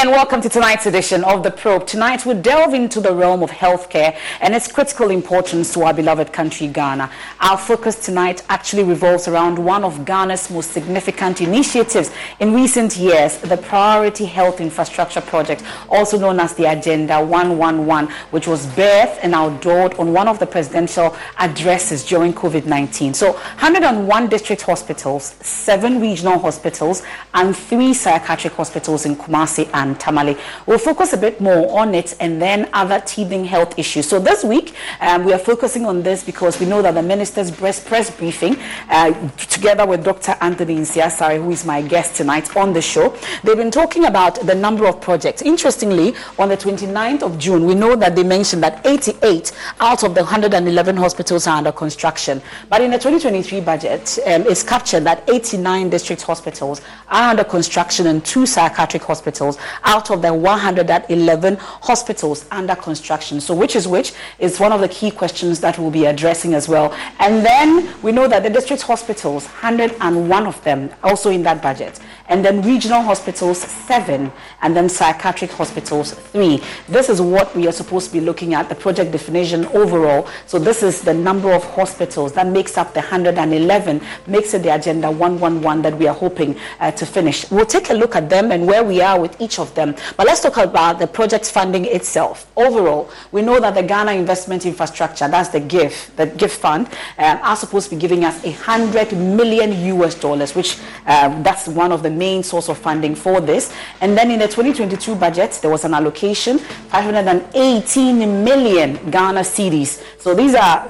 And welcome to tonight's edition of The Probe. Tonight we delve into the realm of healthcare and its critical importance to our beloved country, Ghana. Our focus tonight actually revolves around one of Ghana's most significant initiatives in recent years, the Priority Health Infrastructure Project, also known as the Agenda 111, which was birthed and outdoored on one of the presidential addresses during COVID-19. So 101 district hospitals, seven regional hospitals, and three psychiatric hospitals in Kumasi and Tamale. We'll focus a bit more on it and then other teething health issues. So this week, um, we are focusing on this because we know that the minister's press, press briefing, uh, together with Dr. Anthony Nsiah-Asare, who is my guest tonight on the show, they've been talking about the number of projects. Interestingly, on the 29th of June, we know that they mentioned that 88 out of the 111 hospitals are under construction. But in the 2023 budget, um, it's captured that 89 district hospitals are under construction and two psychiatric hospitals out of the 111 hospitals under construction. So, which is which is one of the key questions that we'll be addressing as well. And then we know that the district hospitals, 101 of them, also in that budget. And then regional hospitals, seven. And then psychiatric hospitals, three. This is what we are supposed to be looking at, the project definition overall. So, this is the number of hospitals that makes up the 111, makes it the agenda 111 that we are hoping uh, to finish. We'll take a look at them and where we are with each of them. But let's talk about the project funding itself. Overall, we know that the Ghana Investment Infrastructure, that's the GIF, the GIF fund, uh, are supposed to be giving us a hundred million US dollars, which uh, that's one of the main source of funding for this. And then in the 2022 budget, there was an allocation, 518 million Ghana cedis. So these are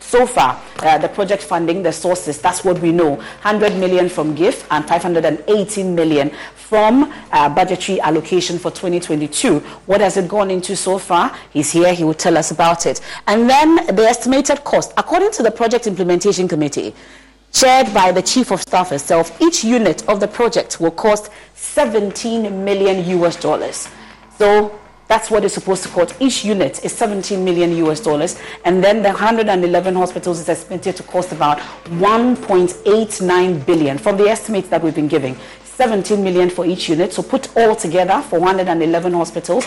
so far uh, the project funding, the sources. That's what we know: 100 million from GIF and 518 million from uh, budgetary allocation for 2022. What has it gone into so far? He's here. He will tell us about it. And then the estimated cost, according to the Project Implementation Committee, chaired by the Chief of Staff herself, each unit of the project will cost 17 million US dollars. So that's what it's supposed to cost. Each unit is 17 million US dollars. And then the 111 hospitals is expected to cost about 1.89 billion from the estimates that we've been giving. 17 million for each unit. So put all together for 111 hospitals,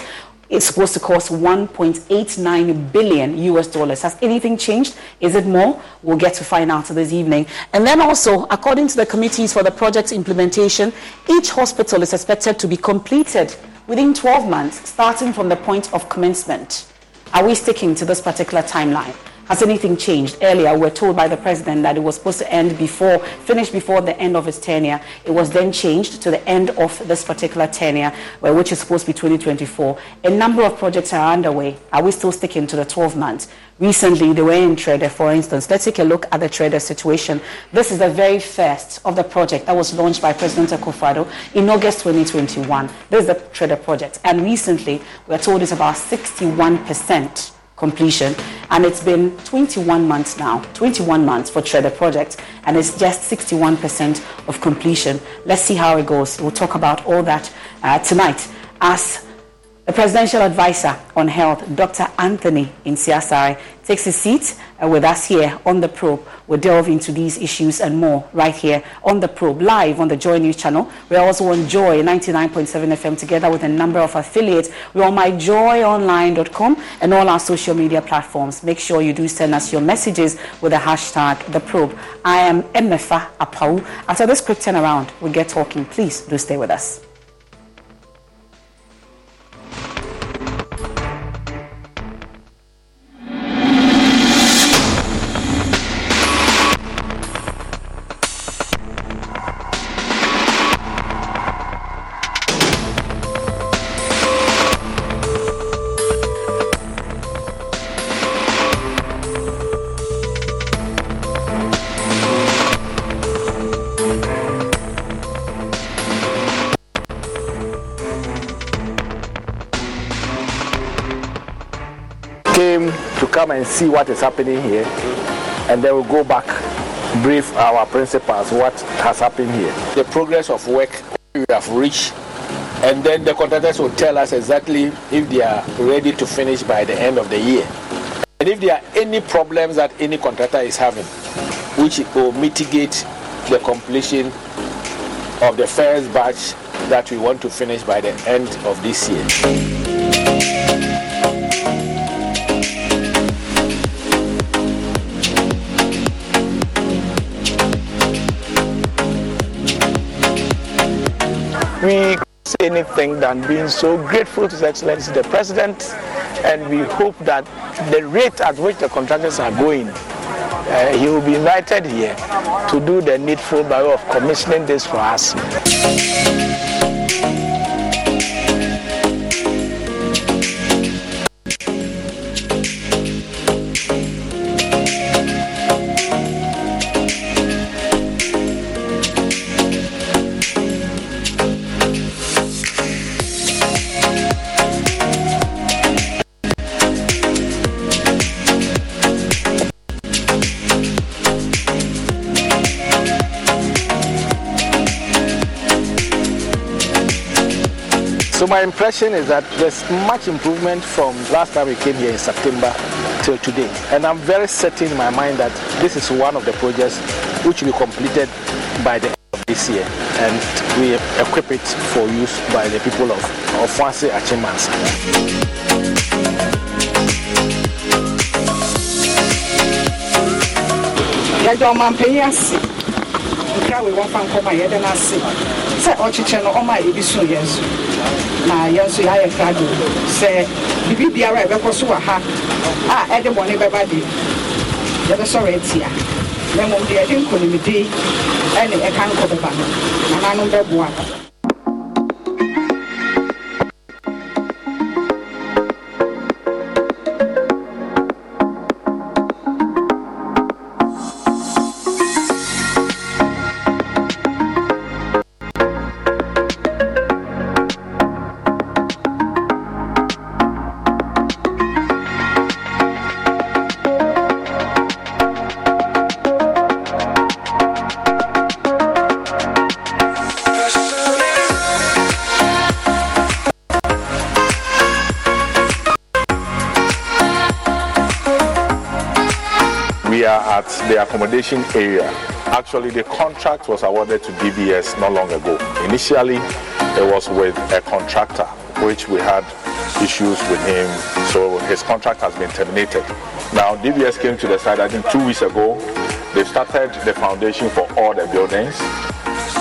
it's supposed to cost 1.89 billion US dollars. Has anything changed? Is it more? We'll get to find out this evening. And then also, according to the committees for the project implementation, each hospital is expected to be completed within 12 months, starting from the point of commencement. Are we sticking to this particular timeline? Has anything changed? Earlier, we were told by the president that it was supposed to end before, finish before the end of his tenure. It was then changed to the end of this particular tenure, which is supposed to be 2024. A number of projects are underway. Are we still sticking to the 12 months? Recently, they were in Trede, for instance. Let's take a look at the Trede situation. This is the very first of the project that was launched by President Akufo-Addo in August 2021. This is the Trede project. And recently, we're told it's about 61 percent completion. And it's been 21 months now, 21 months for Trede Project, and it's just 61% of completion. Let's see how it goes. We'll talk about all that uh, tonight as the presidential advisor on health, Dr. Anthony Nsiah-Asare, takes his seat uh, with us here on the probe. We'll delve into these issues and more right here on the probe, live on the Joy News channel. We're also on Joy 99.7 FM together with a number of affiliates. We're on myjoyonline.com and all our social media platforms. Make sure you do send us your messages with the hashtag the probe. I am Emefa Apawu. After this quick turnaround, we get talking. Please do stay with us. Come and see what is happening here, and then we'll go back, brief our principals what has happened here. The progress of work we have reached, and then the contractors will tell us exactly if they are ready to finish by the end of the year. And if there are any problems that any contractor is having, which will mitigate the completion of the first batch that we want to finish by the end of this year. We say anything than being so grateful to His Excellency the President, and we hope that the rate at which the contractors are going, uh, he will be invited here to do the needful by way of commissioning this for us. My impression is that there's much improvement from last time we came here in September till today. And I'm very certain in my mind that this is one of the projects which will be completed by the end of this year. And we equip it for use by the people of, of Fancy Achimans. Sɛ ɔkyekyɛ no ɔma ebi so yɛn so. Na yɛn nso yɛayɛ krado sɛ biribi biara ɛbɛkɔ so wɔ ha a ɛde bɔne bɛba de yɛbɛsɔre atia. Na mmom deɛ yɛde nkonimdi ɛne ɛka nkɔ bɛba no nananom bɛboa accommodation area Actually, the contract was awarded to DBS not long ago. Initially, it was with a contractor, which we had issues with him, so his contract has been terminated. Now, DBS came to the site, I think two weeks ago. They started the foundation for all the buildings.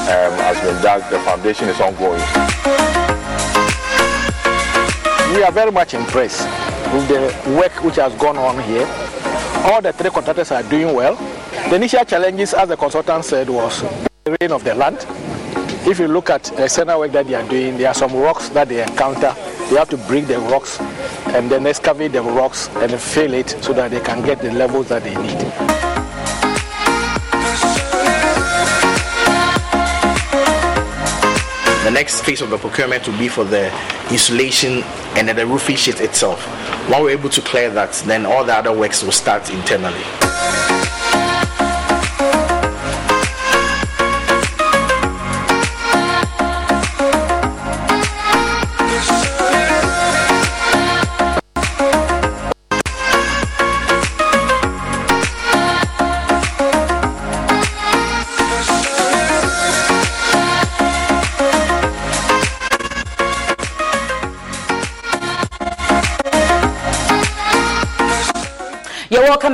Um, as been done, the foundation is ongoing. We are very much impressed with the work which has gone on here. All the three contractors are doing well. The initial challenges, as the consultant said, was the rain of the land. If you look at the external work that they are doing, there are some rocks that they encounter. They have to break the rocks and then excavate the rocks and fill it so that they can get the levels that they need. The next phase of the procurement will be for the insulation and the roofing sheet itself. Once we're able to clear that, then all the other works will start internally.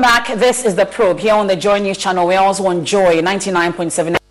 Back. This is The Probe here on the Joy News channel. We also on Joy 99.7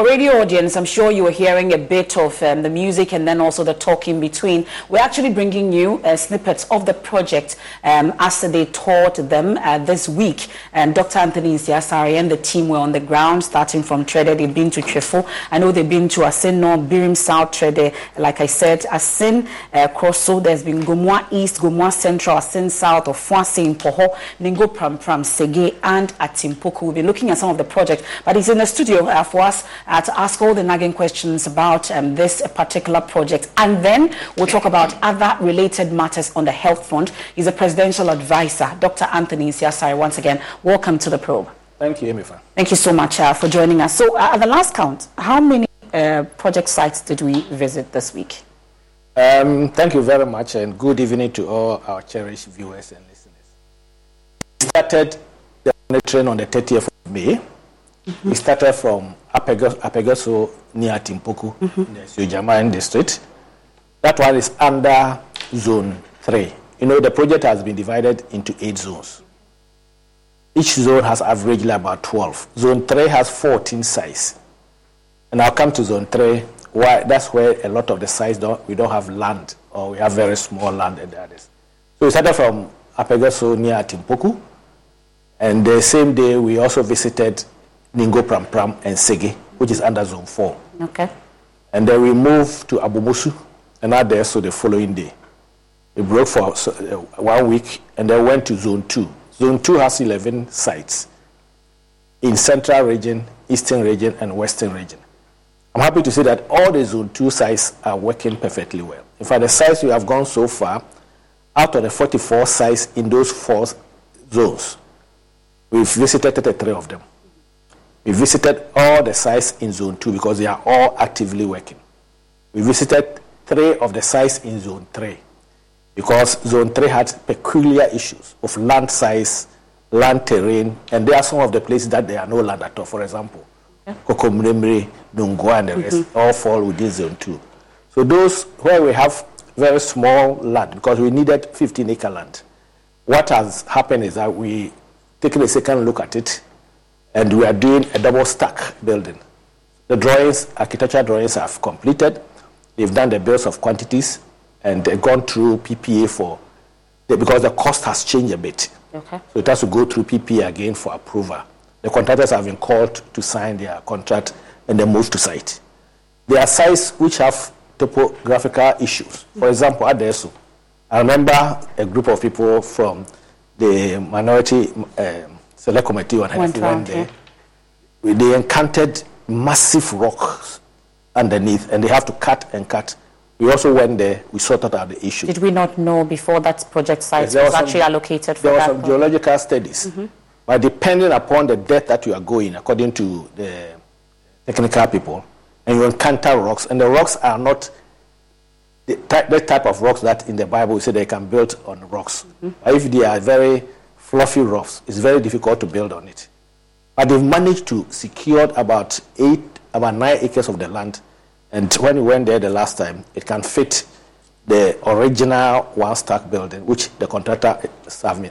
for radio audience, I'm sure you were hearing a bit of um, the music and then also the talk in between. We're actually bringing you uh, snippets of the project um, as they taught them uh, this week. And Dr. Anthony Nsiah-Asare and the team were on the ground, starting from Trede. They've been to Trefo. I know they've been to Assin North, Birim South, Trede. Like I said, Assin uh, Kroso. There's been Gomoa East, Gomoa Central, Assin South, of Fuasi, Poho, Ningo Prampram, Sege, and Atimpoku. We'll be looking at some of the project, but he's in the studio uh, for us uh, to ask all the nagging questions about um, this particular project. And then we'll talk about other related matters on the health front. He's a presidential advisor, Dr. Anthony Nsiah-Asare. Once again, welcome to the probe. Thank you, Emefa. Thank you so much uh, for joining us. So, uh, at the last count, how many uh, project sites did we visit this week? Um, thank you very much, and good evening to all our cherished viewers and listeners. We started the monitoring on the 30th of May. Mm-hmm. We started from Apegoso near Timpoku mm-hmm. in the Asuogyaman district. That one is under zone 3. You know, the project has been divided into eight zones. Each zone has averagely about 12. Zone 3 has 14 sites. And I'll come to zone 3. Why? That's where a lot of the sites don't, we don't have land or we have very small land and others. So we started from Apegoso near Timpoku. And the same day, we also visited Ningo Prampram, and Sege, which is under Zone 4. Okay. And then we moved to Abomosu, and are there so the following day. We broke for uh, one week and then went to Zone 2. Zone 2 has 11 sites in Central Region, Eastern Region, and Western Region. I'm happy to say that all the Zone 2 sites are working perfectly well. In fact, the sites we have gone so far, out of the 44 sites in those four zones, we've visited 33 of them. We visited all the sites in Zone 2 because they are all actively working. We visited three of the sites in Zone 3 because Zone 3 had peculiar issues of land size, land terrain, and there are some of the places that there are no land at all. For example, yeah. Kokomremre, Nungua, and the rest mm-hmm. all fall within Zone 2. So those where we have very small land, because we needed 15 acre land, what has happened is that we taken a second look at it and we are doing a double stack building. The drawings, architectural drawings have completed. They've done the bills of quantities and they've gone through PPA for, because the cost has changed a bit. Okay. So it has to go through PPA again for approval. The contractors have been called to sign their contract and then move to site. There are sites which have topographical issues. For example, at the I remember a group of people from the minority um, select committee on went, went there. Yeah. They encountered massive rocks underneath, and they have to cut and cut. We also went there. We sorted out the issue. Did we not know before that project site yes, was, some, actually allocated for there that? There were some geological studies, mm-hmm. but depending upon the depth that you are going, according to the technical people, and you encounter rocks, and the rocks are not the type, the type of rocks that in the Bible we say they can build on rocks. Mm-hmm. If they are very fluffy roughs, it's very difficult to build on it. But they've managed to secure about eight, about nine acres of the land. And when we went there the last time, it can fit the original one stack building, which the contractor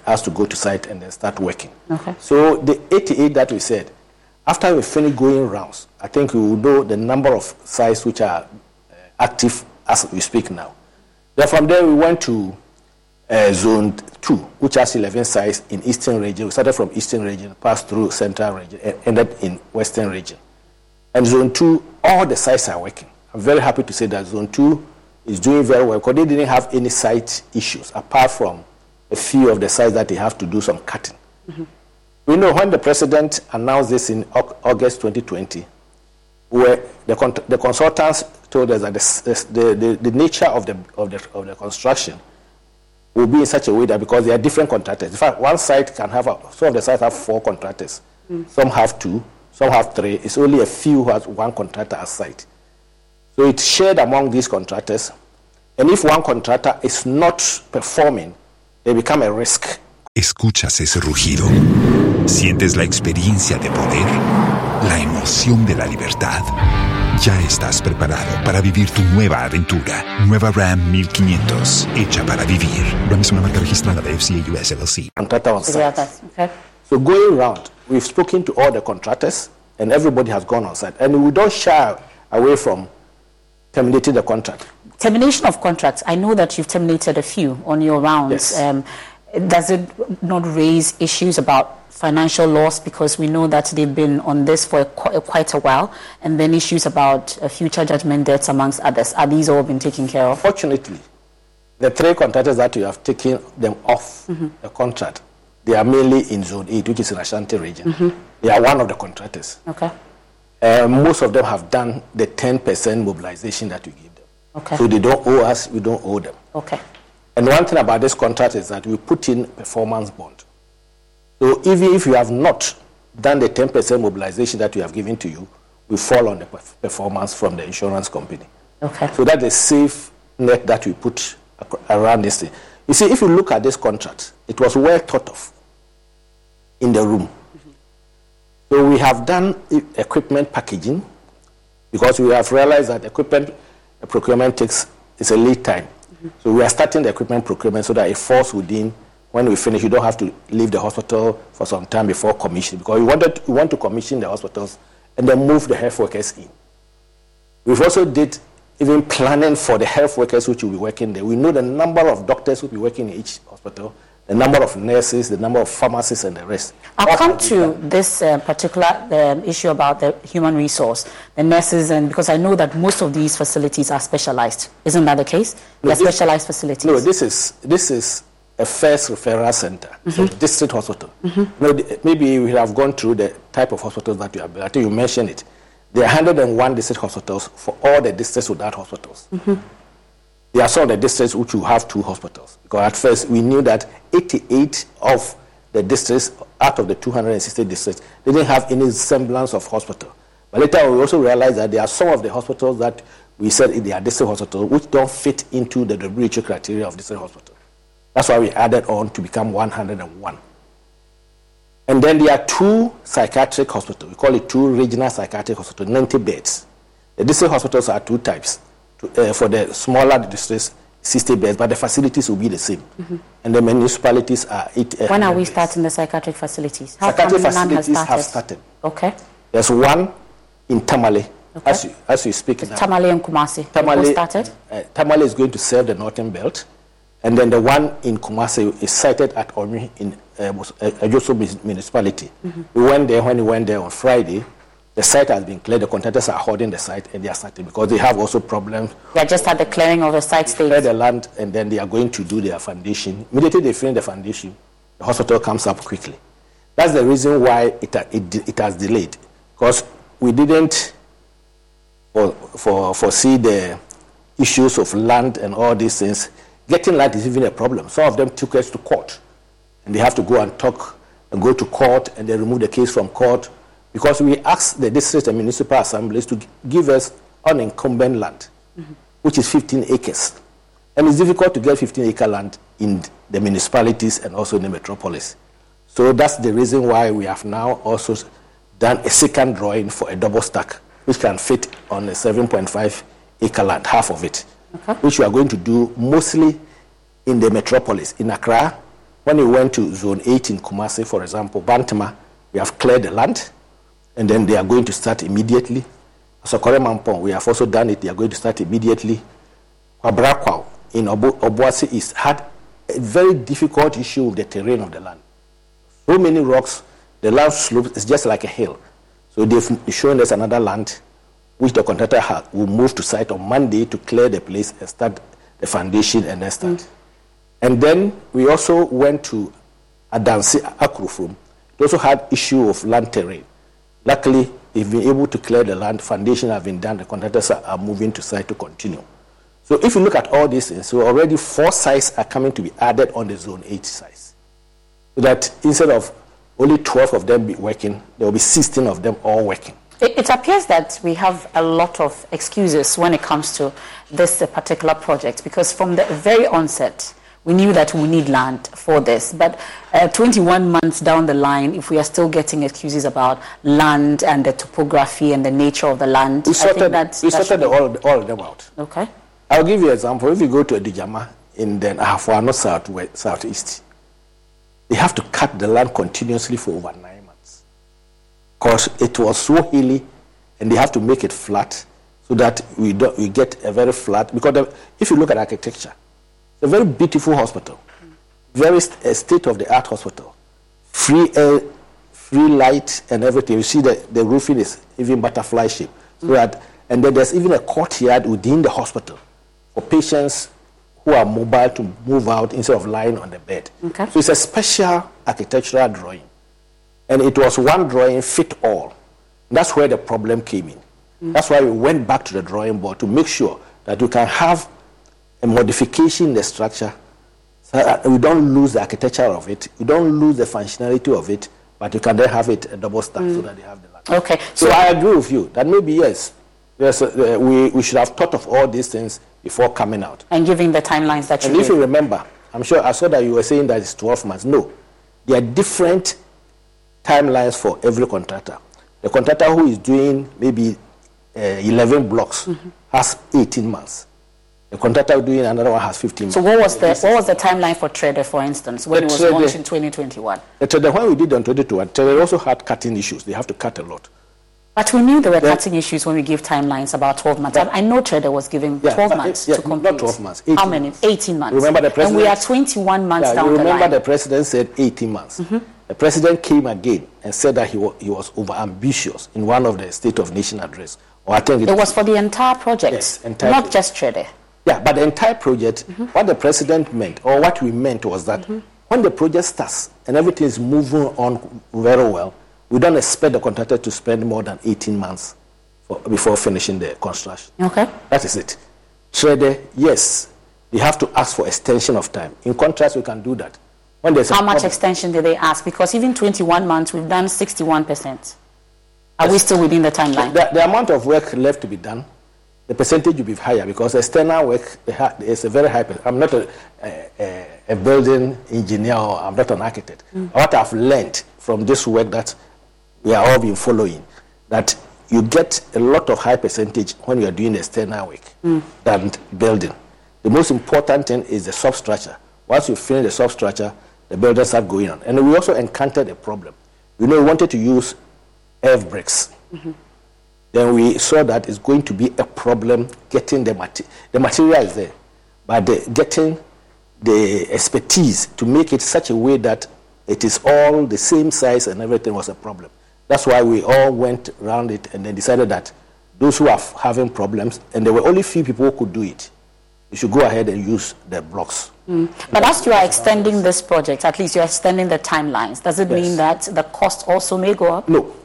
has to go to site and then start working. Okay. So the 88 that we said, after we finish going rounds, I think we will know the number of sites which are uh, active as we speak now. Then from there we went to uh, zone 2, which has 11 sites in eastern region. We started from eastern region, passed through central region, and ended in western region. And zone 2, all the sites are working. I'm very happy to say that zone 2 is doing very well because they didn't have any site issues apart from a few of the sites that they have to do some cutting. Mm-hmm. We know when the president announced this in August 2020, where the, con- the consultants told us that the, the, the, the, nature of the, of, the, of the construction will be in such a way that because there are different contractors. In fact, one site can have, a, some of the sites have four contractors, mm. some have two, some have three. It's only a few who has one contractor as site. So it's shared among these contractors. And if one contractor is not performing, they become a risk. Escuchas ese rugido. Sientes la experiencia de poder, la emoción de la libertad. Ya estás preparado para vivir tu nueva aventura. Nueva Ram 1500, hecha para vivir. Ram es una marca registrada de FCA US LLC. Contractor on site. Okay. So going around, we've spoken to all the contractors, and everybody has gone on site. And we don't shy away from terminating the contract. Termination of contracts. I know that you've terminated a few on your rounds. Yes. Um, does it not raise issues about financial loss because we know that they've been on this for a, quite a while, and then issues about uh, future judgment debts amongst others. Are these all been taken care of? Fortunately, the three contractors that you have taken them off mm-hmm. the contract, they are mainly in Zone 8, which is in Ashanti region. Mm-hmm. They are one of the contractors. Okay. Uh, most of them have done the 10% mobilization that we give them. Okay. So they don't owe us, we don't owe them. Okay. And one thing about this contract is that we put in performance bond. So even if you have not done the 10% mobilization that we have given to you, we fall on the performance from the insurance company. Okay. So that's a safe net that we put around this thing. You see, if you look at this contract, it was well thought of in the room. So we have done equipment packaging because we have realized that equipment procurement takes is a lead time. Mm-hmm. So we are starting the equipment procurement so that it falls within when we finish. You don't have to leave the hospital for some time before commissioning because we wanted we want to commission the hospitals and then move the health workers in. We've also did even planning for the health workers which will be working there. We know the number of doctors who will be working in each hospital the number of nurses, the number of pharmacists, and the rest. I'll come to this uh, particular um, issue about the human resource, the nurses, and because I know that most of these facilities are specialized. Isn't that the case? No, They're specialized facilities. No, this is this is a first referral center, so district hospital. Maybe we have gone through the type of hospitals that you have. I think you mentioned it. There are 101 district hospitals for all the districts without hospitals. There are some of the districts which have two hospitals. Because at first we knew that 88 of the districts, out of the 260 districts, they didn't have any semblance of hospital. But later we also realized that there are some of the hospitals that we said they are district hospitals which don't fit into the WHO criteria of district hospital. That's why we added on to become 101. And then there are two psychiatric hospitals. We call it two regional psychiatric hospitals, 90 beds. The district hospitals are two types to, uh, for the smaller districts, 60 beds, but the facilities will be the same. Mm-hmm. And the municipalities are eight. Uh, when are we beds. starting the psychiatric facilities? How psychiatric facilities started? have started. Okay. There's one in Tamale. Okay. As, you, as you speak now. Tamale and Kumasi. Tamale started. Uh, Tamale is going to serve the northern belt, and then the one in Kumasi is sited at Omi in uh, Adwoso municipality. Mm-hmm. We went there when we went there on Friday. The site has been cleared. The contractors are holding the site and they are starting because they have also problems. They are just at the clearing of the site stage. Clear the land and then they are going to do their foundation. Immediately they finish the foundation, the hospital comes up quickly. That's the reason why it, it, it has delayed because we didn't for, for, foresee the issues of land and all these things. Getting land is even a problem. Some of them took us to court and they have to go and talk and go to court and they remove the case from court because we asked the district and municipal assemblies to give us unencumbered land, mm-hmm. which is 15 acres. And it's difficult to get 15 acre land in the municipalities and also in the metropolis. So that's the reason why we have now also done a second drawing for a double stack, which can fit on a 7.5 acre land, half of it, okay. which we are going to do mostly in the metropolis. In Accra, when we went to Zone 8 in Kumasi, for example, Bantama, we have cleared the land, and then they are going to start immediately. Sokore Mampong, we have also done it, they are going to start immediately. Kwabrakwao in Obuasi East had a very difficult issue with the terrain of the land. So many rocks, the land slopes is just like a hill. So they've shown us another land which the contractor has, will move to site on Monday to clear the place and start the foundation and then start. Mm. And then we also went to Adansi Akrofuom. They also had issue of land terrain. Luckily, they've been able to clear the land. Foundation have been done. The contractors are moving to site to continue. So if you look at all these things, so already four sites are coming to be added on the zone 8 sites. So that instead of only 12 of them be working, there will be 16 of them all working. It, it, appears that we have a lot of excuses when it comes to this uh, particular project because from the very onset, we knew that we need land for this. But uh, 21 months down the line, if we are still getting excuses about land and the topography and the nature of the land, we sorted, that, we that sorted all, all of them out. Okay. I'll give you an example. If you go to Adijama in the Ahafo south west, southeast, they have to cut the land continuously for over nine months because it was so hilly, and they have to make it flat so that we don't, we get a very flat. Because the, if you look at architecture, it's a very beautiful hospital, very st- state of the art hospital, free air, free light, and everything. You see the the roofing is even butterfly shape, so that and then there's even a courtyard within the hospital for patients who are mobile to move out instead of lying on the bed. Okay. So it's a special architectural drawing. And it was one drawing fit all. That's where the problem came in. Mm. That's why we went back to the drawing board to make sure that we can have a modification in the structure so that we don't lose the architecture of it, we don't lose the functionality of it, but you can then have it a double stack mm. so that they have the land. Okay. So, so I agree with you that maybe yes, yes, uh, we, we should have thought of all these things before coming out. And giving the timelines that you And if you remember, I'm sure I saw that you were saying that it's 12 months. No, there are different timelines for every contractor. The contractor who is doing maybe uh, 11 blocks mm-hmm. has 18 months. The contractor doing another one has 15 so months. So what was the what was the timeline for Trede, for instance, when the it was Trede, launched in 2021? The Trede, when we did on 2021, Trede also had cutting issues. They have to cut a lot. But we knew there were cutting issues when we gave timelines about 12 months. I know Trede was giving 12 months yeah, to complete. Not 12 months. How many? 18 months. Remember the president, and we are 21 months yeah, down remember the line. the president said 18 months. Mm-hmm. The president came again and said that he was, he was over ambitious in one of the State of Nation address. Or I think it, it was for the entire project, yes, entire not project. just Trede. Yeah, but the entire project, mm-hmm. what the president meant, or what we meant was that mm-hmm. when the project starts and everything is moving on very well, we don't expect the contractor to spend more than 18 months for, before finishing the construction. Okay. That is it. Trede, yes, they have to ask for extension of time. In contrast, we can do that. When there's How much problem, extension did they ask? Because even 21 months, we've done 61%. Are yes. we still within the timeline? The, the, amount of work left to be done, the percentage will be higher because external work is a very high. I'm not a, a, a building engineer or I'm not an architect. Mm. What I've learned from this work that we are all been following, that you get a lot of high percentage when you are doing external work mm. than building. The most important thing is the substructure. Once you finish the substructure, the builders start going on. And we also encountered a problem. You know, we wanted to use earth bricks. Mm-hmm. Then we saw that it's going to be a problem getting the material. The material is there, but the, getting the expertise to make it such a way that it is all the same size and everything was a problem. That's why we all went around it and then decided that those who are having problems, and there were only few people who could do it, you should go ahead and use the blocks. Mm. But as you are extending this project, at least you are extending the timelines. Does it yes. mean that the cost also may go up? No.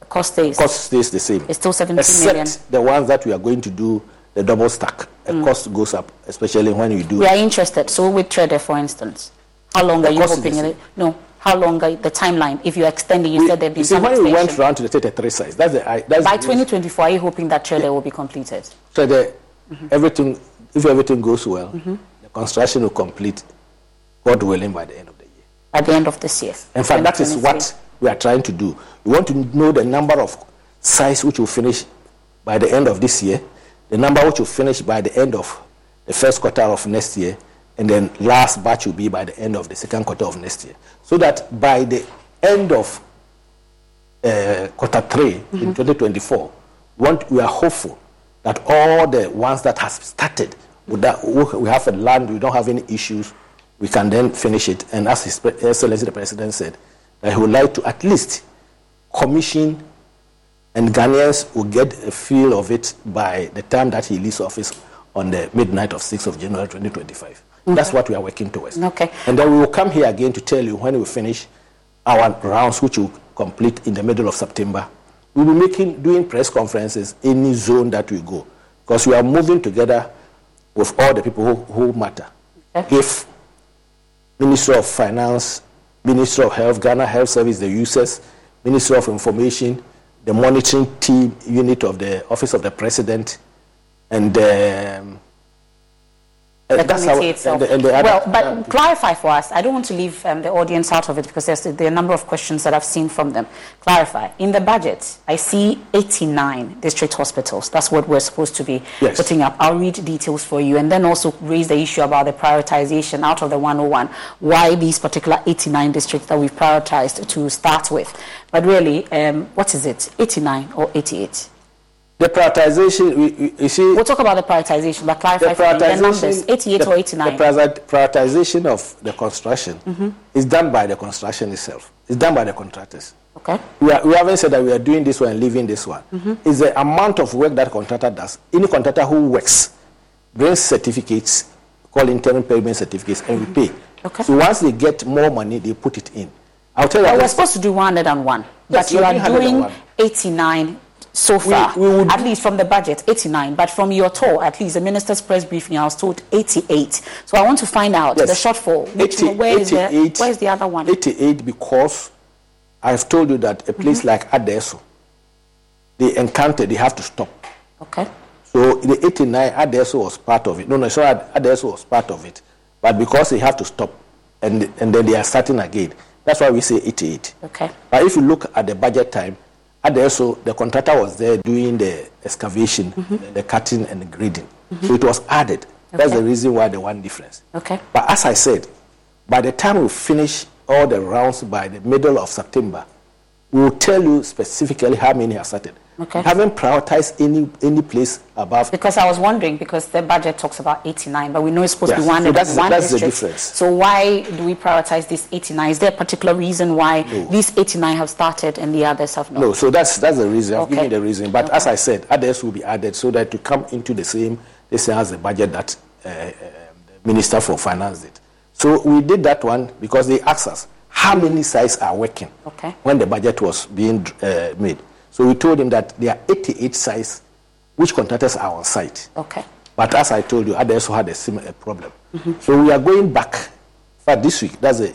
The cost stays. Cost stays the same. It's still 17 Except million. the ones that we are going to do the double stack. The mm. cost goes up, especially when you do. We are interested. So with Trede, for instance, how long the are you hoping it? No, how long are the timeline? If you're extending, you we, said there'd be some when extension. we went around to the 33 sites, that's the that's by 2024. Are you hoping that Trede yeah. will be completed? So mm-hmm. everything, if everything goes well, mm-hmm. Construction will complete, God willing, by the end of the year. At the end of this year. In fact, that is what we are trying to do. We want to know the number of sites which will finish by the end of this year, the number which will finish by the end of the first quarter of next year, and then last batch will be by the end of the second quarter of next year. So that by the end of uh, quarter 3 mm-hmm. in 2024, want, we are hopeful that all the ones that have started, that, we have a land, we don't have any issues, we can then finish it. And as His Excellency the President said, that he would like to at least commission and Ghanaians will get a feel of it by the time that he leaves office on the midnight of 6th of January 2025. Okay. That's what we are working towards. Okay. And then we will come here again to tell you when we finish our rounds, which will complete in the middle of September. We'll be making, doing press conferences any zone that we go because we are moving together with all the people who, who matter. Okay. If Minister of Finance, Minister of Health, Ghana Health Service, the users, Minister of Information, the monitoring team unit of the Office of the President, and um, the committee itself. And the, and the well, but uh, clarify for us. I don't want to leave um, the audience out of it because there's there are a number of questions that I've seen from them. Clarify. In the budget, I see 89 district hospitals. That's what we're supposed to be yes. putting up. I'll read details for you and then also raise the issue about the prioritization out of the 101. Why these particular 89 districts that we've prioritized to start with. But really, um, what is it? 89 or 88? The prioritization, we, you see. We'll talk about the prioritization, but clarify the, the numbers 88 the, or 89. The prioritization of the construction mm-hmm. is done by the construction itself, it's done by the contractors. Okay. We, are, we haven't said that we are doing this one and leaving this one. Mm-hmm. It's the amount of work that contractor does. Any contractor who works brings certificates called interim payment certificates and mm-hmm. we pay. Okay. So once they get more money, they put it in. I'll tell you. Well, we're supposed to do 101, yes, but you are doing 89 so far, we, we would, at least from the budget, 89. But from your tour, at least the minister's press briefing, I was told 88. So I want to find out yes. the shortfall. Which, 80, where, is the, where is the other one? 88 because I've told you that a place mm-hmm. like Adesso, they encounter, they have to stop. Okay. So the 89, Adesso was part of it. No, no, sorry, Adesso was part of it. But because they have to stop, and, and then they are starting again, that's why we say 88. Okay. But if you look at the budget time, at the also, the contractor was there doing the excavation, mm-hmm. the cutting and the grading. Mm-hmm. So it was added. Okay. That's the reason why the one difference. Okay. But as I said, by the time we finish all the rounds by the middle of September, we will tell you specifically how many are started. Okay. Haven't prioritized any any place above. Because I was wondering, because the budget talks about 89, but we know it's supposed yes. to be one, so that's, one that's district. the difference. So why do we prioritize this 89? Is there a particular reason why no. these 89 have started and the others have not? No, so that's that's the reason. I've okay. given the reason. But okay. as I said, others will be added so that to come into the same, this has the budget that uh, uh, the Minister for Finance did. So we did that one because they asked us how many sites are working okay. when the budget was being uh, made. So we told him that there are 88 sites which contractors are on site. Okay. But as I told you, others also had a similar problem. Mm-hmm. So we are going back. For this week, that's a,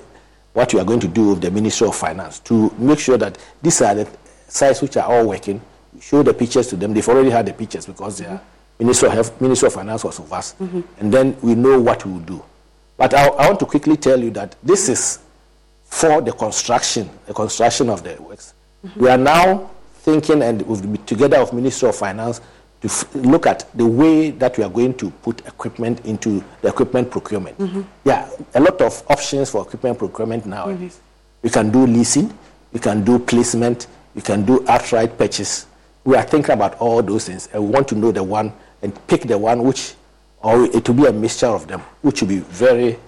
what we are going to do with the Ministry of Finance to make sure that these are the sites which are all working. We Show the pictures to them. They've already had the pictures because mm-hmm. the Ministry of Health, Ministry of Finance was with us. Mm-hmm. And then we know what we will do. But I, I want to quickly tell you that this is for the construction, the construction of the works. We are now thinking and with, together with Minister of Finance to f- look at the way that we are going to put equipment into the equipment procurement. Mm-hmm. Yeah, a lot of options for equipment procurement now. Mm-hmm. We can do leasing, we can do placement, we can do outright purchase. We are thinking about all those things, and we want to know the one and pick the one which, or it will be a mixture of them, which will be very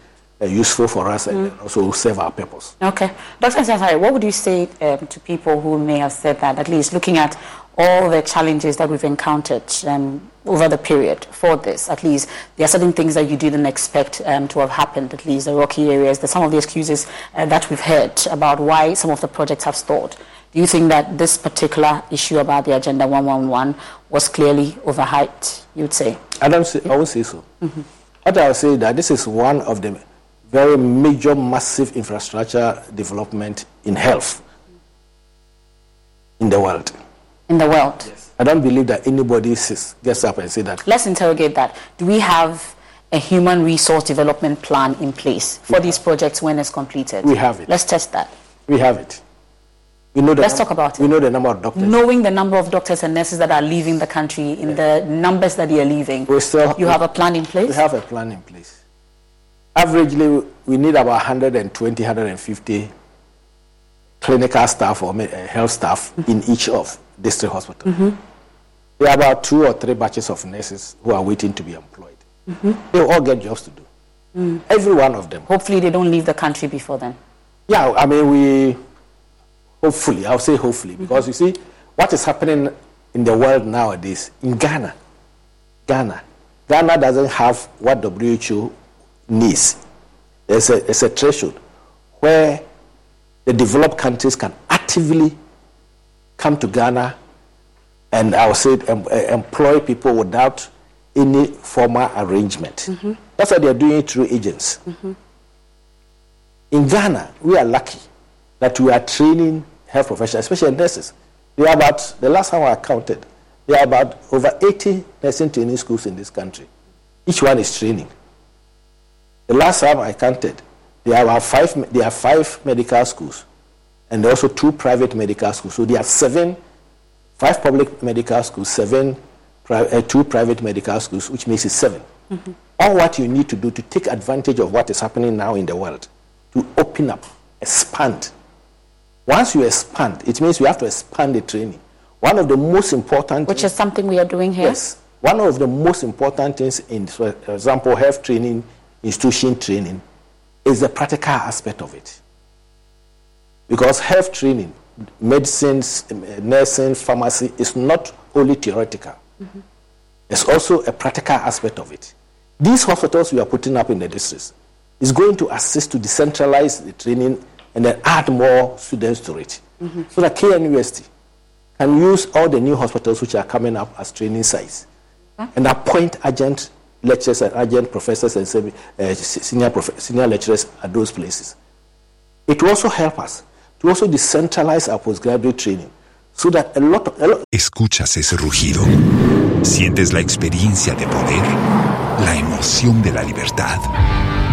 useful for us and mm. also serve our purpose. Okay. Dr. Nsafari, what would you say um, to people who may have said that, at least looking at all the challenges that we've encountered um, over the period for this, at least there are certain things that you didn't expect um, to have happened, at least the rocky areas, the, some of the excuses uh, that we've heard about why some of the projects have stalled. Do you think that this particular issue about the Agenda 111 was clearly overhyped, you'd say? I don't say, I would say so. Mm-hmm. What I would say that this is one of the very major, massive infrastructure development in health in the world. In the world? Yes. I don't believe that anybody says, gets up and say that. Let's interrogate that. Do we have a human resource development plan in place for these projects when it's completed? We have it. Let's test that. We have it. We know the Let's num- talk about We it. We know the number of doctors. Knowing the number of doctors and nurses that are leaving the country in the numbers that they are leaving, We still- you have a plan in place? We have a plan in place. Averagely, we need about 120, 150 clinical staff or uh, health staff in each of district hospitals. Mm-hmm. There are about two or three batches of nurses who are waiting to be employed. Mm-hmm. They all get jobs to do. Mm. Every one of them. Hopefully, they don't leave the country before then. Yeah, I mean, we hopefully, I'll say hopefully, mm-hmm. because you see, what is happening in the world nowadays, in Ghana, Ghana, Ghana doesn't have what WHO needs. There's a, there's a threshold where the developed countries can actively come to Ghana and I would say em- eh, employ people without any formal arrangement. That's why they're doing it through agents. In Ghana, we are lucky that we are training health professionals, especially nurses. There are about, the last time I counted, there are about over 80 nursing training schools in this country. Each one is training. The last time I counted, there are five, there are five medical schools and also two private medical schools. So there are seven, five public medical schools, seven, uh, two private medical schools, which makes it 7 All what you need to do to take advantage of what is happening now in the world, to open up, expand. Once you expand, it means you have to expand the training. One of the most important Which is something we are doing here. Yes. One of the most important things in, for example, health training, institution training, is the practical aspect of it. Because health training, medicines, um, nursing, pharmacy is not only theoretical. it's also a practical aspect of it. These hospitals we are putting up in the districts is going to assist to decentralize the training and then add more students to it. So that KNUST can use all the new hospitals which are coming up as training sites and appoint adjunct lecturers and adjunct professors and uh, senior, prof- senior lecturers at those places. It will also help us to also decentralize our postgraduate training so that a lot of, a lot, Escuchas ese rugido. Sientes la experiencia de poder, la emoción de la libertad.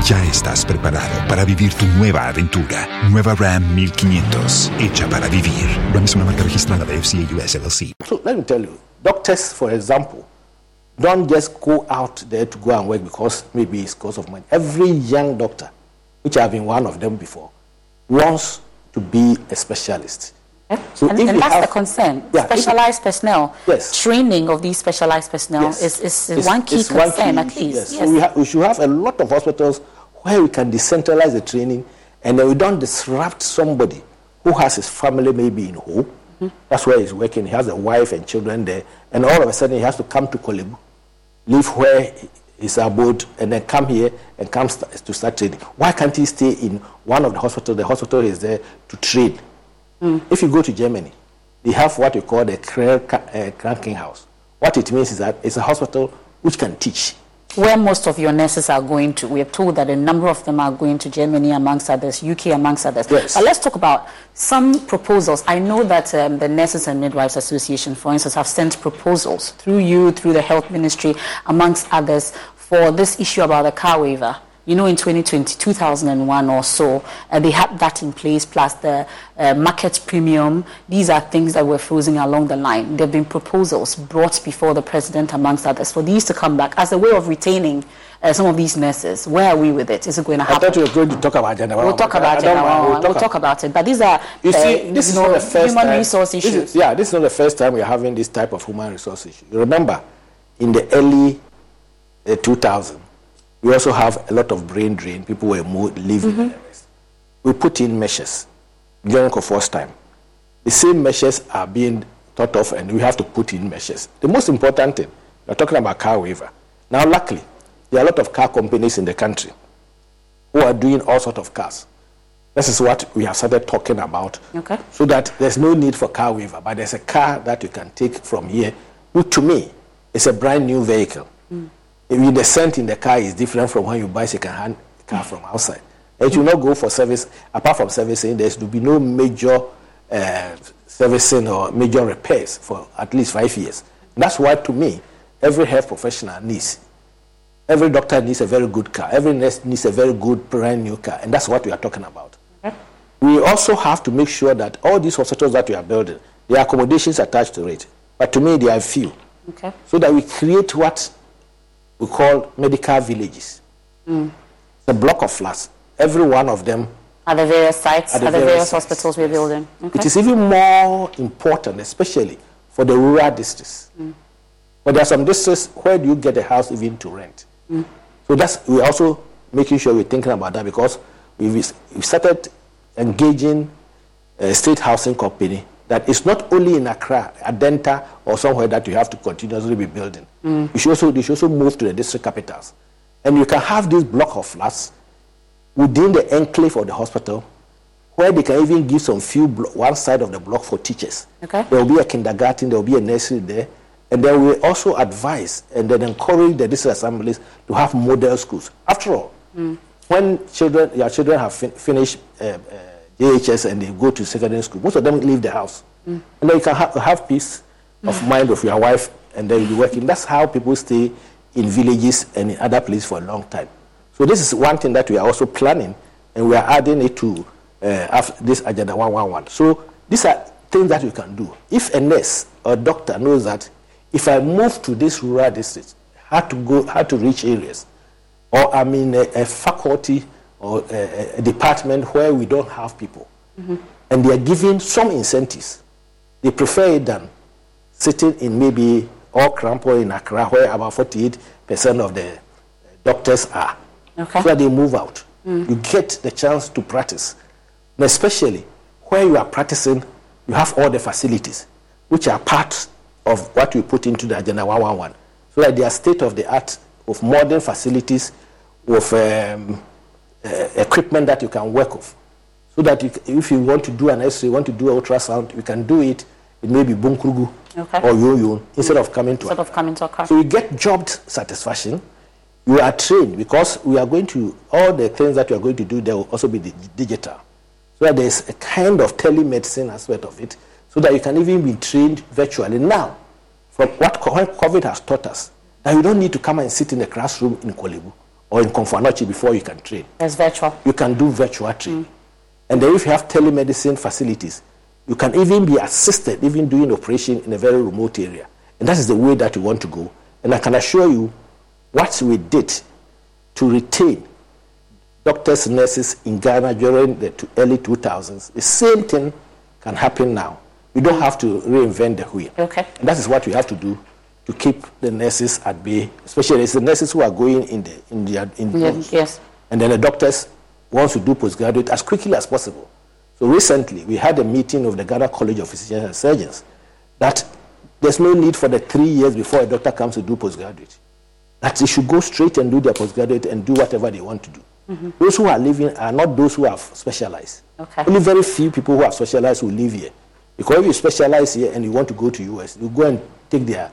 Ya estás preparado para vivir tu nueva aventura. Nueva Ram 1500, hecha para vivir. Ram es una marca registrada de FCA US LLC. So let me tell you, doctors, for example, don't just go out there to go and work because maybe it's because of money. Every young doctor, which I've been one of them before, wants to be a specialist. So and if and that's have- the concern. Yeah, if specialized personnel. Yes. Training of these specialized personnel Yes. is, is, is one key it's one concern, key at least. Yes. Yes. So we, ha- we should have a lot of hospitals where we can decentralize the training and then we don't disrupt somebody who has his family maybe in Ho. That's where he's working. He has a wife and children there. And all of a sudden he has to come to Korle Bu, leave where he's abode, and then come here and come st- to start training. Why can't he stay in one of the hospitals? The hospital is there to train. Mm. If you go to Germany, they have what you call the Krankenhaus. House. What it means is that it's a hospital which can teach. Where most of your nurses are going to. We are told that a number of them are going to Germany, amongst others, UK, amongst others. Yes. But let's talk about some proposals. I know that um, the Nurses and Midwives Association, for instance, have sent proposals through you, through the Health Ministry, amongst others, for this issue about the car waiver. You know, in 2020, 2001 or so, uh, they had that in place, plus the uh, market premium. These are things that were frozen along the line. There have been proposals brought before the president, amongst others, for these to come back as a way of retaining uh, some of these nurses. Where are we with it? Is it going to I happen? thought you were going to talk about gender. We'll talk about it now. We'll talk about it. But these are You uh, see, this is not the first human time. resource this is- yeah, this is not the first time we're having this type of human resource issue. You remember, in the early uh, 2000, we also have a lot of brain drain. People were moved, leaving. rest. Mm-hmm. We put in measures during Kufuor's time. The same measures are being thought of, and we have to put in measures. The most important thing, we're talking about car waiver. Now, luckily, there are a lot of car companies in the country who are doing all sorts of cars. This is what we have started talking about. Okay. So that there's no need for car waiver, but there's a car that you can take from here, which to me is a brand new vehicle. If you descent in the car is different from when you buy second-hand car from outside. It will not go for service. Apart from servicing, there will be no major uh, servicing or major repairs for at least five years. That's why, to me, every health professional needs Every doctor needs a very good car. Every nurse needs a very good brand new car. And that's what we are talking about. We also have to make sure that all these hospitals that we are building, the accommodations attached to it. But to me, they are few. Okay. So that we create what we call medical villages. Mm. a block of flats. Every one of them. At the various sites, At the at various various sites, hospitals we're building. Okay. It is even more important, especially for the rural districts. Mm. But there are some districts where do you get a house even to rent? Mm. So that's we're also making sure we're thinking about that because we've, we've started engaging a state housing company that is not only in Accra, Adenta, or somewhere that you have to continuously be building. Mm. You should also, you should also move to the district capitals. And you can have this block of flats within the enclave of the hospital where they can even give some few blo- one side of the block for teachers. Okay. There will be a kindergarten, there will be a nursery there, and then we also advise and then encourage the district assemblies to have model schools. After all, Mm. when children, your children have fin- finished uh, uh, JHS and they go to secondary school, most of them leave the house, Mm. and then you can ha- have peace of mind with your wife, and then you'll be working. That's how people stay in villages and in other places for a long time. So this is one thing that we are also planning, and we are adding it to uh, this agenda 111. So these are things that we can do. If a nurse or doctor knows that if I move to this rural district, how to go, how to reach areas, or I'm in a, a faculty or a, a department where we don't have people, and they are giving some incentives, they prefer it than sitting in maybe all Crampo in Accra, where about 48% of the doctors are. Okay. So they move out. Mm. You get the chance to practice. And especially where you are practicing, you have all the facilities, which are part of what we put into the Agenda 111. So that they are state of the art of modern facilities with um, uh, equipment that you can work with. So that you, if you want to do an X-ray, want to do an ultrasound, you can do it in maybe Bunkpurugu Okay. or Yunyoo instead of coming to Sort of coming to Accra. so you get job satisfaction. You are trained because we are going to all the things that we are going to do. There will also be di- digital, so there is a kind of telemedicine aspect of it, so that you can even be trained virtually. Now, from what co- what COVID has taught us, that you don't need to come and sit in a classroom in Korle Bu or in Komfo Anokye before you can train. It's virtual. You can do virtual training, and then if you have telemedicine facilities, you can even be assisted, even doing operation in a very remote area. And that is the way that we want to go. And I can assure you, what we did to retain doctors, nurses in Ghana during the early 2000s, the same thing can happen now. We don't have to reinvent the wheel. Okay. And that is what we have to do to keep the nurses at bay, especially it's the nurses who are going in the in the in post. yes. And then the doctors want to do postgraduate as quickly as possible. So recently, we had a meeting of the Ghana College of Physicians and Surgeons that there's no need for the three years before a doctor comes to do postgraduate. That they should go straight and do their postgraduate and do whatever they want to do. Mhm. Those who are living are not those who have specialized. Okay. Only very few people who have specialized will live here. Because if you specialize here and you want to go to US, you go and take their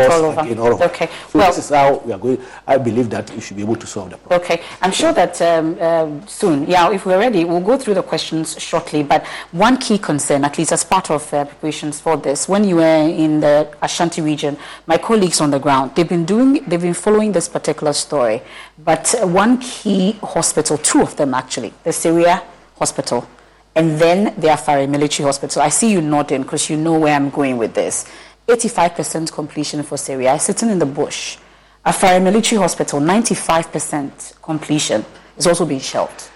all over. again all over. Okay. So Well- this is how we are going. I believe that we should be able to solve the problem. Okay, I'm sure that um, um, soon, yeah, if we're ready, we'll go through the questions shortly. But one key concern, at least as part of uh, preparations for this, when you were in the Ashanti region, my colleagues on the ground, they've been doing, they've been following this particular story. But uh, one key hospital, two of them actually, the Sewua Hospital, and then the Afari Military Hospital. I see you nodding because you know where I'm going with this. 85% completion for Sewua, sitting in the bush. Afari Military Hospital, 95% completion, is also being shelved.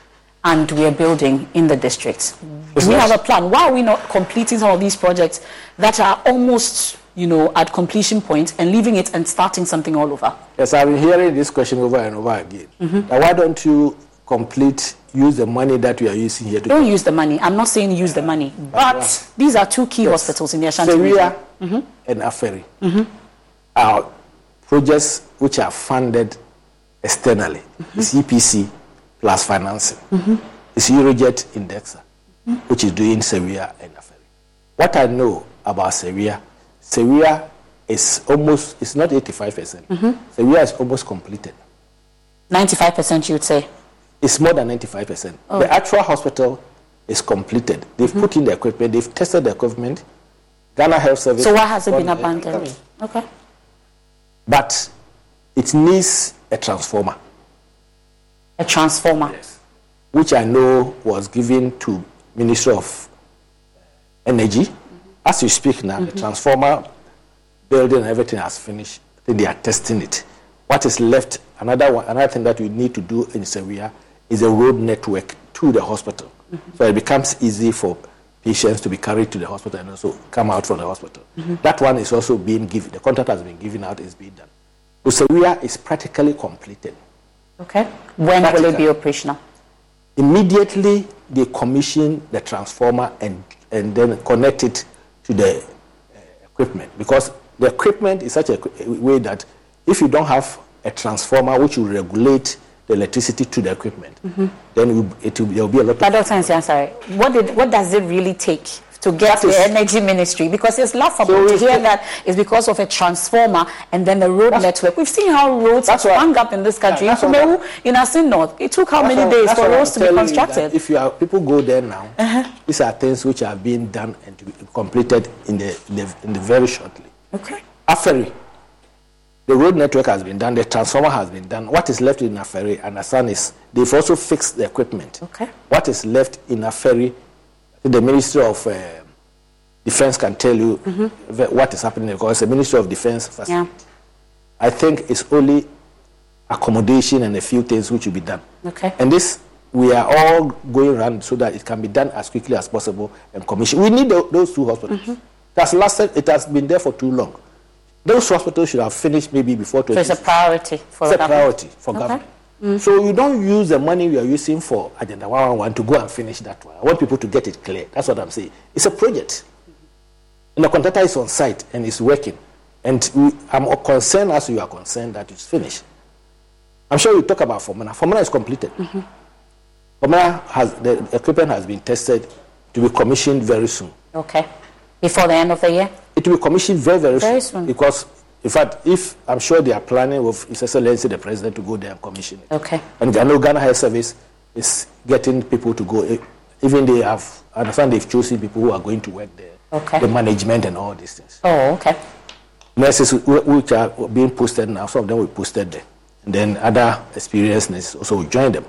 And we are building in the district. We have a plan? Why are we not completing some of these projects that are almost, you know, at completion point and leaving it and starting something all over? Yes, I've been hearing this question over and over again. Mhm. Now, why don't you complete, use the money that we are using here to Don't use the money. I'm not saying use the money, but these are two key hospitals in the Ashanti Sewua region. and Afari Mhm. are projects which are funded externally. It's EPC plus financing. Mhm. It's Euroget Indexa, which is doing Sewua and Afari. What I know about Sewua, Sewua is almost, it's not 85%. Mhm. Sewua is almost completed. 95% you would say. It's more than 95%. Oh. The actual hospital is completed. They've Mm-hmm. put in the equipment, they've tested the equipment. Ghana Health Service. So why has it been abandoned? Okay. But it needs a transformer. A transformer. Which I know was given to Ministry of Energy. As you speak now, the transformer building and everything has finished. I think they are testing it. What is left, another one, another thing that we need to do in Sewua is a road network to the hospital. So it becomes easy for patients to be carried to the hospital and also come out from the hospital. That one is also being given, the contract has been given out, is being done. So Sewua is practically completed. Okay. When will it be operational? Immediately they commission the transformer and, and then connect it to the uh, equipment because the equipment is such a way that if you don't have a transformer which will regulate the electricity to the equipment, then it will, it will, there will be a lot of But. Nsiah, I'm sorry. What did what does it really take to get That to is- the energy ministry? Because it's laughable So to hear the- that it's because of a transformer and then the road network. We've seen how roads That's what- up in this country. Yeah, in in Assin North, it took how That's many days for roads to be constructed? If you are, people go there now, uh-huh. these are things which are being done and to be completed in the, in the, in the very shortly. Okay. Afari, the road network has been done, the transformer has been done. What is left in Afari and Asan is they've also fixed the equipment. Okay. What is left in Afari, the Ministry of uh, Defense can tell you ve- what is happening because the Ministry of Defense first. Yeah. I think it's only accommodation and a few things which will be done. Okay. And this, we are all going around so that it can be done as quickly as possible and commission. We need tho- those two hospitals. Mm-hmm. It has lasted, it has been there for too long. Those hospitals should have finished maybe before So it's a priority for It's a government. priority for Okay. government. Mm. So you don't use the money you are using for Agenda 111 to go and finish that one. I want people to get it clear. That's what I'm saying. It's a project. And the contractor is on site and is working. And we, I'm concerned as you are concerned that it's finished. I'm sure you talk about Fomena. Fomena is completed. Mm-hmm. Fomena has, the equipment has been tested to be commissioned very soon. Okay. Before the end of the year? It will be commissioned very, very, Very soon. soon. Because, in fact, if I'm sure they are planning with His Excellency the President to go there and commission it. Okay. And I know Ghana Health Service is getting people to go. Eh, Even they have, I understand they've chosen people who are going to work there. Okay. The management and all these things. Oh, okay. Nurses wh- which are being posted now, some of them will be posted there. And then other experienced nurses also will join them.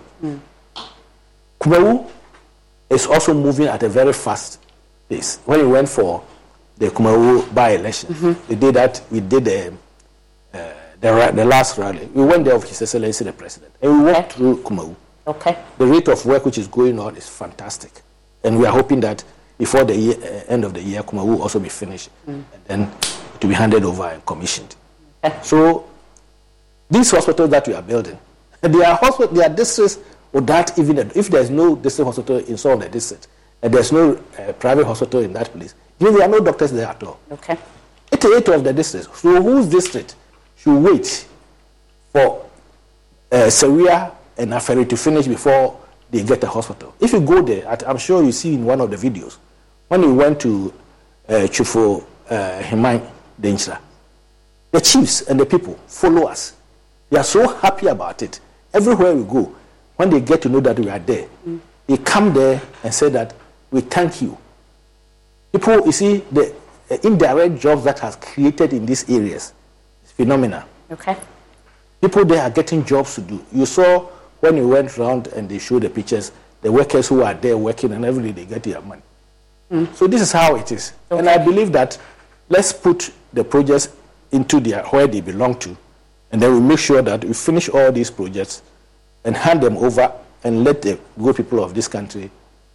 Kumawu is also moving at a very fast pace. When he went for the Kumawu by-election, we did that, we did the, uh, the, the last rally. We went there with His Excellency the President. And we walked Okay. through Kumawu. Okay. The rate of work which is going on is fantastic. And we are hoping that before the year, uh, end of the year, Kuma will also be finished. And then will be handed over and commissioned. Okay. So these hospitals that we are building, they are, hospital, they are districts without even, if there's no district hospital in some of the districts, and there's no uh, private hospital in that place, even there are no doctors there at all. Okay. 88 of the districts. So whose district should wait for uh, Sewua and Afari to finish before they get a hospital? If you go there, at- I'm sure you see in one of the videos, when we went to uh, Chufo uh, Himai Denchra, the chiefs and the people follow us. They are so happy about it. Everywhere we go, when they get to know that we are there, they come there and say that we thank you. People, you see, the uh, indirect jobs that has created in these areas is phenomenal. Okay. People there are getting jobs to do. You saw when you went around and they showed the pictures, the workers who are there working and every day they get their money. So this is how it is. And I believe that let's put the projects into their where they belong to, and then we make sure that we finish all these projects and hand them over and let the good people of this country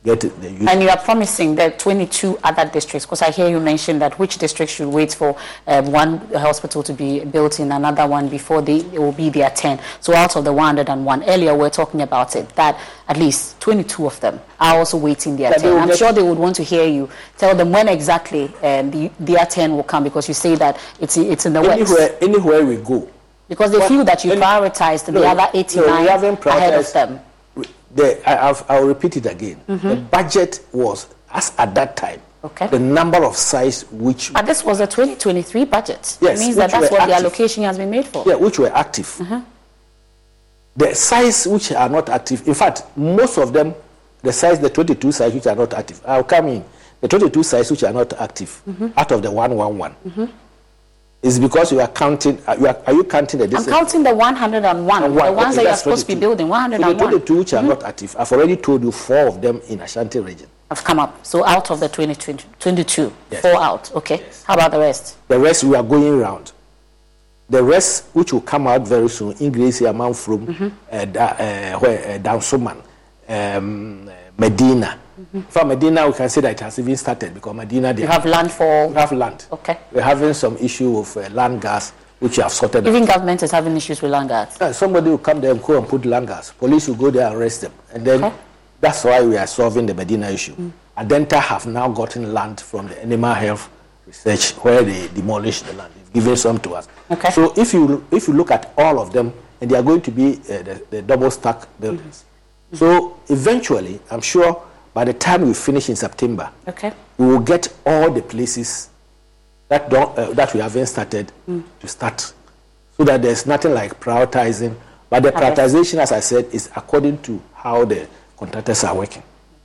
get. And you are promising that 22 other districts, because I hear you mention that which district should wait for um, one hospital to be built in another one before they, it will be their 10. So out of the 101, earlier we were talking about it, that at least 22 of them are also waiting their they 10. I'm sure they would want to hear you tell them when exactly um, the, their 10 will come, because you say that it's, it's in the anywhere, anywhere we go, Because they feel that you any- prioritized the other no, 89 haven't ahead of them. The, I, I've, I'll repeat it again. Mm-hmm. The budget was, as at that time, Okay. the number of sites which, But this was a 2023 budget. Yes, it means that that's what the allocation has been made for. yeah, which were active. Mm-hmm. The sites which are not active, in fact, most of them, the sites, the 22 sites which are not active, I'll come in. The 22 sites which are not active, mm-hmm. out of the 111, It's because you are counting. Uh, you are, are you counting the? I'm counting the 101. And one. The ones okay, that you're supposed 22. to be building. 101. So the 22 which mm-hmm. are not active. I've already told you four of them in Ashanti region. I've come up. So out of the 20, 20 22, yes. four out. Okay. Yes. How about the rest? The rest we are going round. The rest, which will come out very soon, Ingresi, Amount from mm-hmm. uh, da, uh, where, uh, Dansoman, um, Medina. Mm-hmm. For Medina, we can say that it has even started because Medina. They you have, have land for. We have land. Okay. We're having some issue of uh, land gas, which you have sorted. Even out. government is having issues with land gas. Yeah, somebody will come there and go and put land gas. Police will go there and arrest them, and then okay. that's why we are solving the Medina issue. Mm. Adenta have now gotten land from the animal health research where they demolished the land. They've given some to us. Okay. So if you if you look at all of them, and they are going to be uh, the, the, double stack buildings. Mm-hmm. So eventually, I'm sure by the time we finish in September, okay. we will get all the places that don't uh, that we haven't started mm. to start, so that there's nothing like prioritizing. But the prioritization, as I said, is according to how the contractors are working.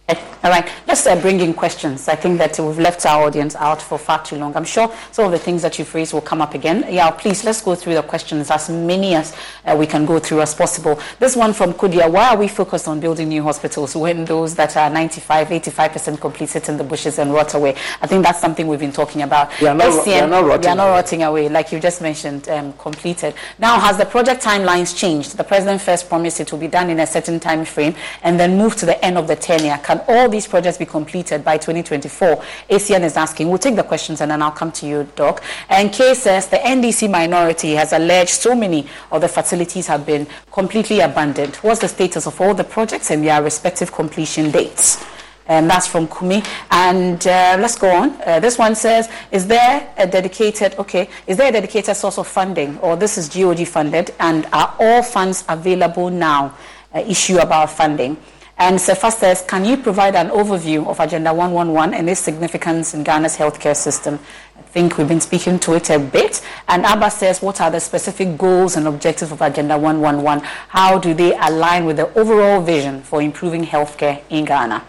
All right, let's uh, bring in questions. I think that we've left our audience out for far too long. I'm sure some of the things that you've raised will come up again. Yeah, please, let's go through the questions, as many as uh, we can go through as possible. This one from Kudia, why are we focused on building new hospitals when those that are 95, 85% complete sit in the bushes and rot away? I think that's something we've been talking about. They are not, they are not rotting, they are not rotting away. like you just mentioned, um, completed. Now, has the project timelines changed? The president first promised it will be done in a certain time frame and then move to the end of the tenure. Can all these projects be completed by 2024? ACN is asking. We'll take the questions and then I'll come to you, Doc. And Kay says the NDC minority has alleged so many of the facilities have been completely abandoned. What's the status of all the projects and their respective completion dates? And that's from Kumi. And uh, let's go on. Uh, this one says, is there a dedicated, okay, is there a dedicated source of funding or this is GOG funded and are all funds available now? Uh, issue about funding. And Sefa says, can you provide an overview of Agenda 111 and its significance in Ghana's healthcare system? I think we've been speaking to it a bit. And Abba says, what are the specific goals and objectives of Agenda 111? How do they align with the overall vision for improving healthcare in Ghana?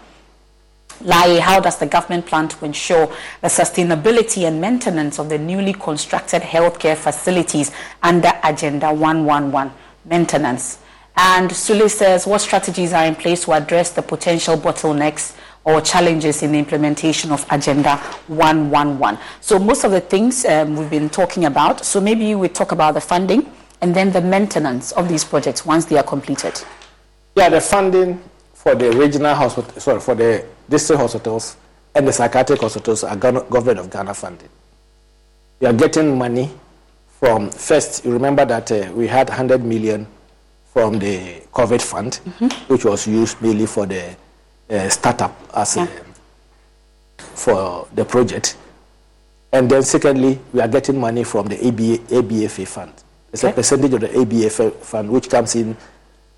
Lai, how does the government plan to ensure the sustainability and maintenance of the newly constructed healthcare facilities under Agenda 111? Maintenance. And Sule says, what strategies are in place to address the potential bottlenecks or challenges in the implementation of Agenda 111? So most of the things um, we've been talking about. So maybe we talk about the funding and then the maintenance of these projects once they are completed. Yeah, the funding for the regional hospital, sorry, for the district hospitals and the psychiatric hospitals are government of Ghana funding. We are getting money from first. You remember that uh, we had 100 million from the COVID fund, mm-hmm. which was used mainly for the uh, startup as yeah. a, for the project. And then secondly, we are getting money from the ABA, ABFA fund. It's okay. a percentage of the ABFA fund which comes in.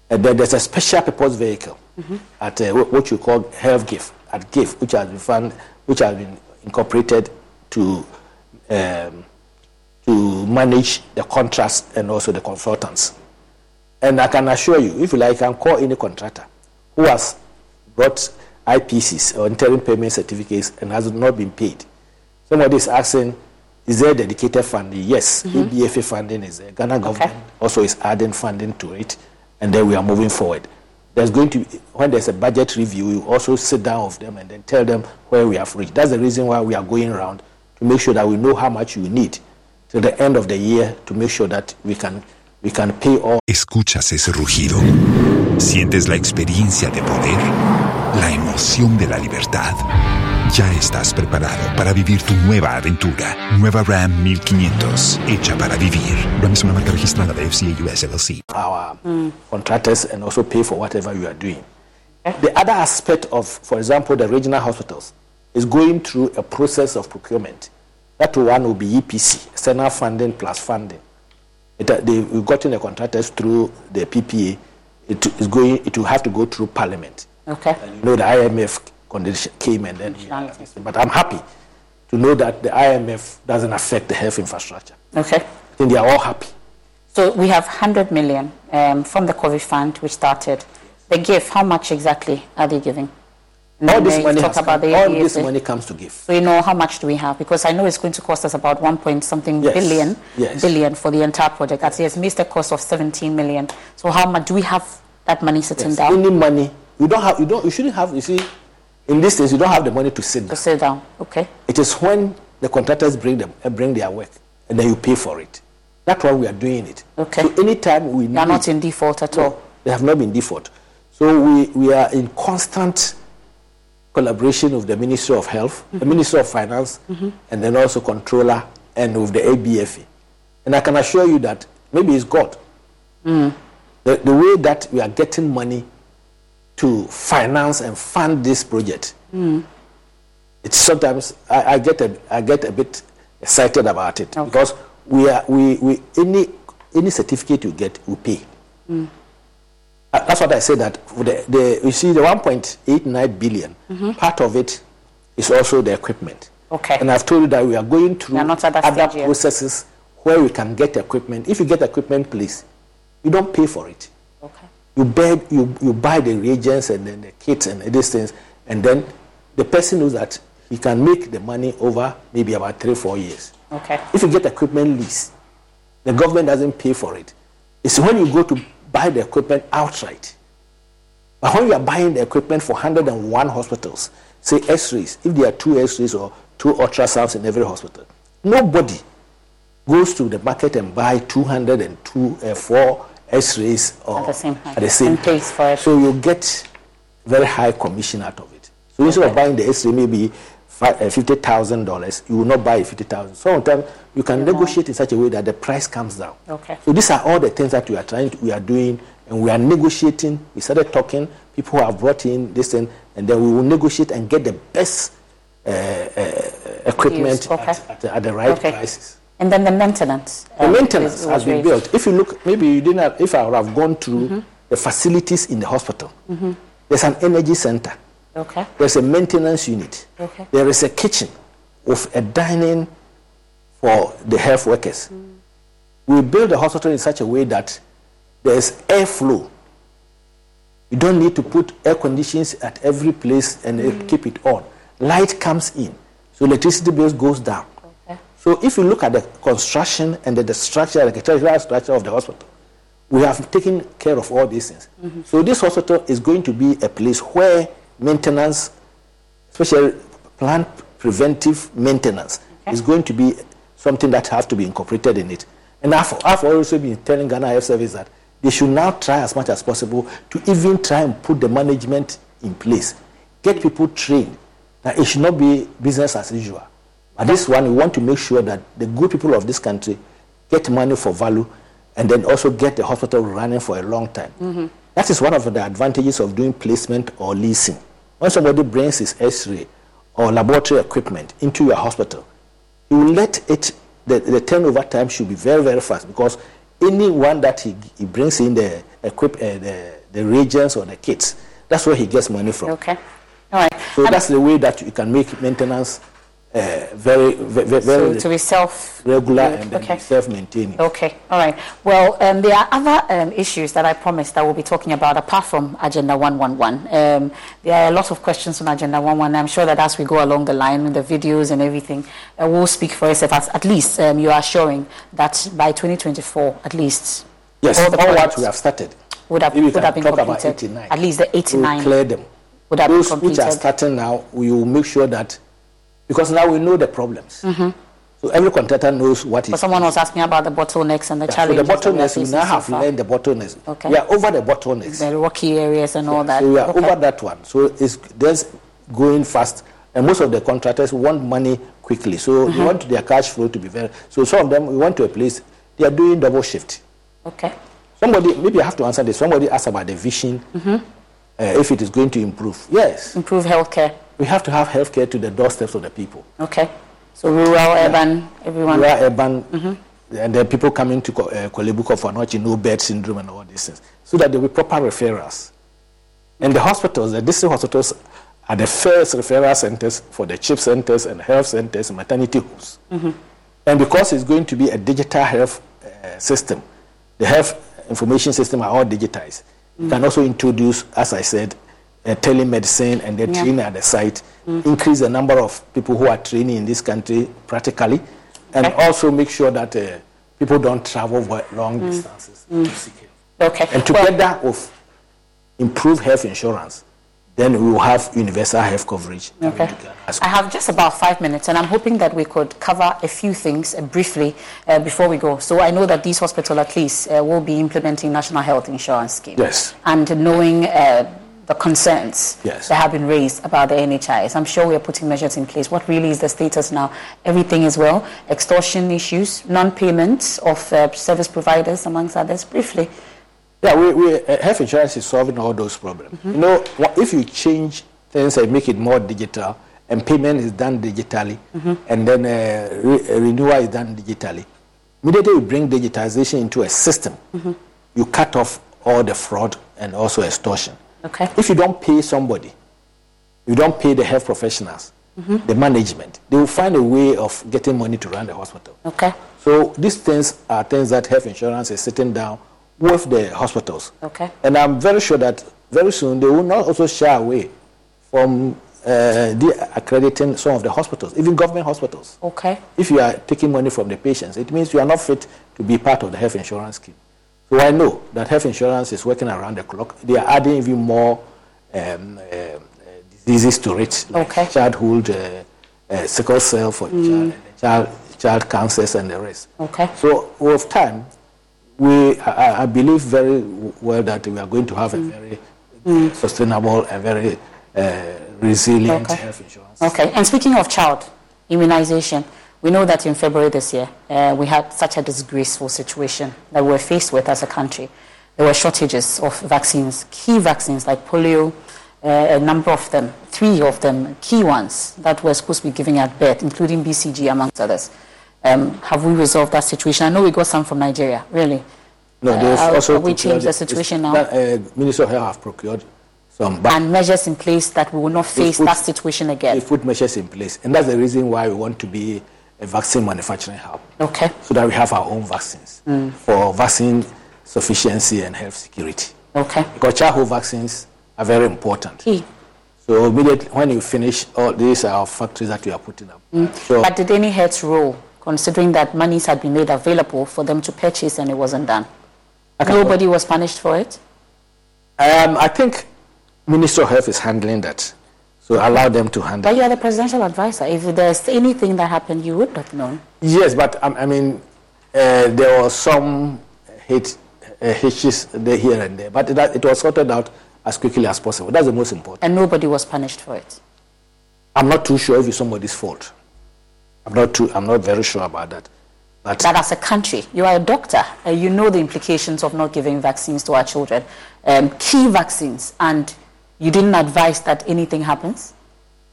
And then there's a special purpose vehicle mm-hmm. at uh, what you call Health Gift at GIF, which has been fund, which has been incorporated to um, to manage the contracts and also the consultants. And I can assure you, if you like, I can call any contractor who has brought IPCs or interim payment certificates and has not been paid. Somebody is asking, is there dedicated funding? Yes, mm-hmm. ABFA funding is there. Ghana government okay. also is adding funding to it, and then we are moving forward. There's going to be, when there's a budget review, we also sit down with them and then tell them where we have reached. That's the reason why we are going around to make sure that we know how much we need till the end of the year to make sure that we can Escuchas ese rugido. Sientes la experiencia de poder, la emoción de la libertad. Ya estás preparado para vivir tu nueva aventura. Nueva Ram 1500, hecha para vivir. Ram es una marca registrada de FCA US LLC. Our mm. contractors and also pay for whatever you are doing. The other aspect of, for example, the regional hospitals is going through a process of procurement. That one will be EPC, external funding plus funding. It, uh, they, we've gotten the contractors through the PPA. It is going. It will have to go through Parliament. Okay. And you know the IMF condition came and then. but I'm happy to know that the IMF doesn't affect the health infrastructure. Okay. I think they are all happy. So we have 100 million um, from the COVID fund, which started. The gift, how much exactly are they giving? All this money talk has about the all this money comes to give. So you know how much do we have? Because I know it's going to cost us about one point something Yes. billion, Yes. billion for the entire project. That's yes, missed a cost of 17 million. So how much do we have that money sitting Yes. down Any money you don't have, you don't, you shouldn't have. You see, in this case, you don't have the money to sit down. to sit down? Okay. It is when the contractors bring them, uh, bring their work, and then you pay for it. That's why we are doing it. Okay. So anytime we are not in default at all. They have not been default. So we, we are in constant collaboration with the Ministry of Health, the Ministry of Finance, and then also controller and with the ABFA. And I can assure you that maybe it's God. The, the way that we are getting money to finance and fund this project, it's sometimes I, I get a I get a bit excited about it Okay. because we are we, we any any certificate you get we pay. Uh, That's what I said that the, the you see the 1.89 billion, part of it is also the equipment. Okay. And I've told you that we are going through are other stage processes where we can get equipment. If you get equipment, please, you don't pay for it. Okay. You buy you, you buy the reagents and then the kits and these things, and then the person knows that he can make the money over maybe about three four years. Okay. If you get equipment lease, the government doesn't pay for it. It's when you go to buy the equipment outright. But when you are buying the equipment for 101 hospitals, say X-rays, if there are two X-rays or two ultrasounds in every hospital, nobody goes to the market and buy 202 uh, four X-rays or At the same time. at the same for. So you get very high commission out of it. So instead of buying the X-ray maybe uh, fifty thousand dollars, you will not buy fifty thousand. Sometimes you can negotiate in such a way that the price comes down. Okay. So these are all the things that we are trying, to, we are doing, and we are negotiating. We started talking. People have brought in this thing, and then we will negotiate and get the best uh, uh, equipment okay. at, at, the- at the right Okay. prices. And then the maintenance. The um, maintenance is- has been built. If you look, maybe you didn't have, if I would have gone through the facilities in the hospital, there's an energy center, Okay. there's a maintenance unit, Okay. there is a kitchen with a dining for the health workers. We build the hospital in such a way that there's airflow. You don't need to put air conditions at every place and uh, keep it on. Light comes in, so electricity bills goes down. Okay. So if you look at the construction and the, the structure, the architectural structure of the hospital, we have taken care of all these things. So this hospital is going to be a place where maintenance, especially plant preventive maintenance, is going to be something that has to be incorporated in it. And I've, I've also been telling Ghana Health Service that they should now try as much as possible to even try and put the management in place, get people trained. That it should not be business as usual. But this one, we want to make sure that the good people of this country get money for value and then also get the hospital running for a long time. Mm-hmm. That is one of the advantages of doing placement or leasing. When somebody brings his x-ray or laboratory equipment into your hospital, you let it, the, the turnover time should be very, very fast because anyone that he, he brings in the, equip, uh, the, the reagents or the kits, that's where he gets money from. Okay. All right. So And that's the way that you can make maintenance uh, very, very, very so to be self regular and okay. self-maintaining. Okay, all right. Well, um, there are other um, issues that I promised that we'll be talking about apart from Agenda 111. Um, there are a lot of questions on Agenda 111. I'm sure that as we go along the line, with the videos and everything uh, will speak for itself. At, at least um, you are showing that by 2024, at least, Yes, all all, what we have started. would have, would have been completed. 89. At least the 89 we'll clear them. would have been Those which are starting now, we will make sure that, because now we know the problems. So every contractor knows what But is. someone was asking about the bottlenecks and the Yeah, so challenges. the we are bottlenecks, we now have far. learned the bottlenecks. Okay. We are over the bottlenecks. the rocky areas and all that. So we are Okay. over that one. So it's just going fast. And most of the contractors want money quickly. So Mm-hmm. they want their cash flow to be very. So some of them, we went to a place, they are doing double shift. Okay. Somebody, maybe I have to answer this. Somebody asked about the vision, Mm-hmm. uh, if it is going to improve. Yes, Improve healthcare. We have to have healthcare to the doorsteps of the people. Okay. So rural, urban, everyone. Are urban, Mm-hmm. and then people coming to uh, Kolebuko for not no bed syndrome and all these things, so that there will be proper referrals. And the hospitals, the district hospitals, are the first referral centers for the CHPS centers and health centers and maternity homes. Mm-hmm. And because it's going to be a digital health uh, system, the health information system are all digitized. You can also introduce, as I said, uh, telemedicine and the Yeah. training at the site, increase the number of people who are training in this country practically, and Okay. also make sure that uh, people don't travel long distances to seek help. Okay. And Well- together with improved health insurance, then we will have universal health coverage. Okay. I have just about five minutes, and I'm hoping that we could cover a few things uh, briefly uh, before we go. So I know that these hospitals, at least, uh, will be implementing national health insurance scheme. Yes. And knowing uh, the concerns Yes. that have been raised about the NHIS, I'm sure we are putting measures in place. What really is the status now? Everything is well. Extortion issues, non-payment of uh, service providers, amongst others. Briefly. Yeah, we, we, uh, health insurance is solving all those problems. You know, if you change things and make it more digital, and payment is done digitally, and then uh, re- uh, renewal is done digitally, immediately you bring digitization into a system, you cut off all the fraud and also extortion. Okay. If you don't pay somebody, you don't pay the health professionals, the management, they will find a way of getting money to run the hospital. Okay. So these things are things that health insurance is sitting down with the hospitals. Okay. And I'm very sure that very soon they will not also shy away from uh, de-accrediting some of the hospitals, even government hospitals. Okay. If you are taking money from the patients, it means you are not fit to be part of the health insurance scheme. So I know that health insurance is working around the clock. They are adding even more um, uh, uh, diseases to it, like Okay. childhood, uh, uh, sickle cell for child, child, child cancers, and the rest. Okay. So with time, we I, I believe very well that we are going to have a very sustainable and very uh, resilient Okay. health insurance. Okay, and speaking of child immunization, we know that in February this year, uh, we had such a disgraceful situation that we were faced with as a country. There were shortages of vaccines, key vaccines like polio, uh, a number of them, three of them, key ones that were supposed to be giving at birth, including BCG, amongst others. Um, have we resolved that situation? I know we got some from Nigeria, really. No, they've Uh, also have we changed the situation now? That, uh, Minister of Health have procured some, but And measures in place that we will not face put- that situation they again. put measures in place, and that's the reason why we want to be a vaccine manufacturing hub, Okay, so that we have our own vaccines for vaccine sufficiency and health security. okay. Because childhood vaccines are very important. Key. So immediately when you finish, all these are our factories that we are putting up. So But did any heads roll, considering that monies had been made available for them to purchase and it wasn't done? Nobody was punished for it? um, I think Minister of Health is handling that. So allow them to handle. But you are the presidential advisor. If there's anything that happened, you would have known. Yes, but um, I mean, uh, there was some hit, uh, hitches here and there, but that, it was sorted out as quickly as possible. That's the most important. And nobody was punished for it. I'm not too sure if it's somebody's fault. I'm not too. I'm not very sure about that. But That as a country, you are a doctor, and you know the implications of not giving vaccines to our children, um, key vaccines, and you didn't advise that anything happens?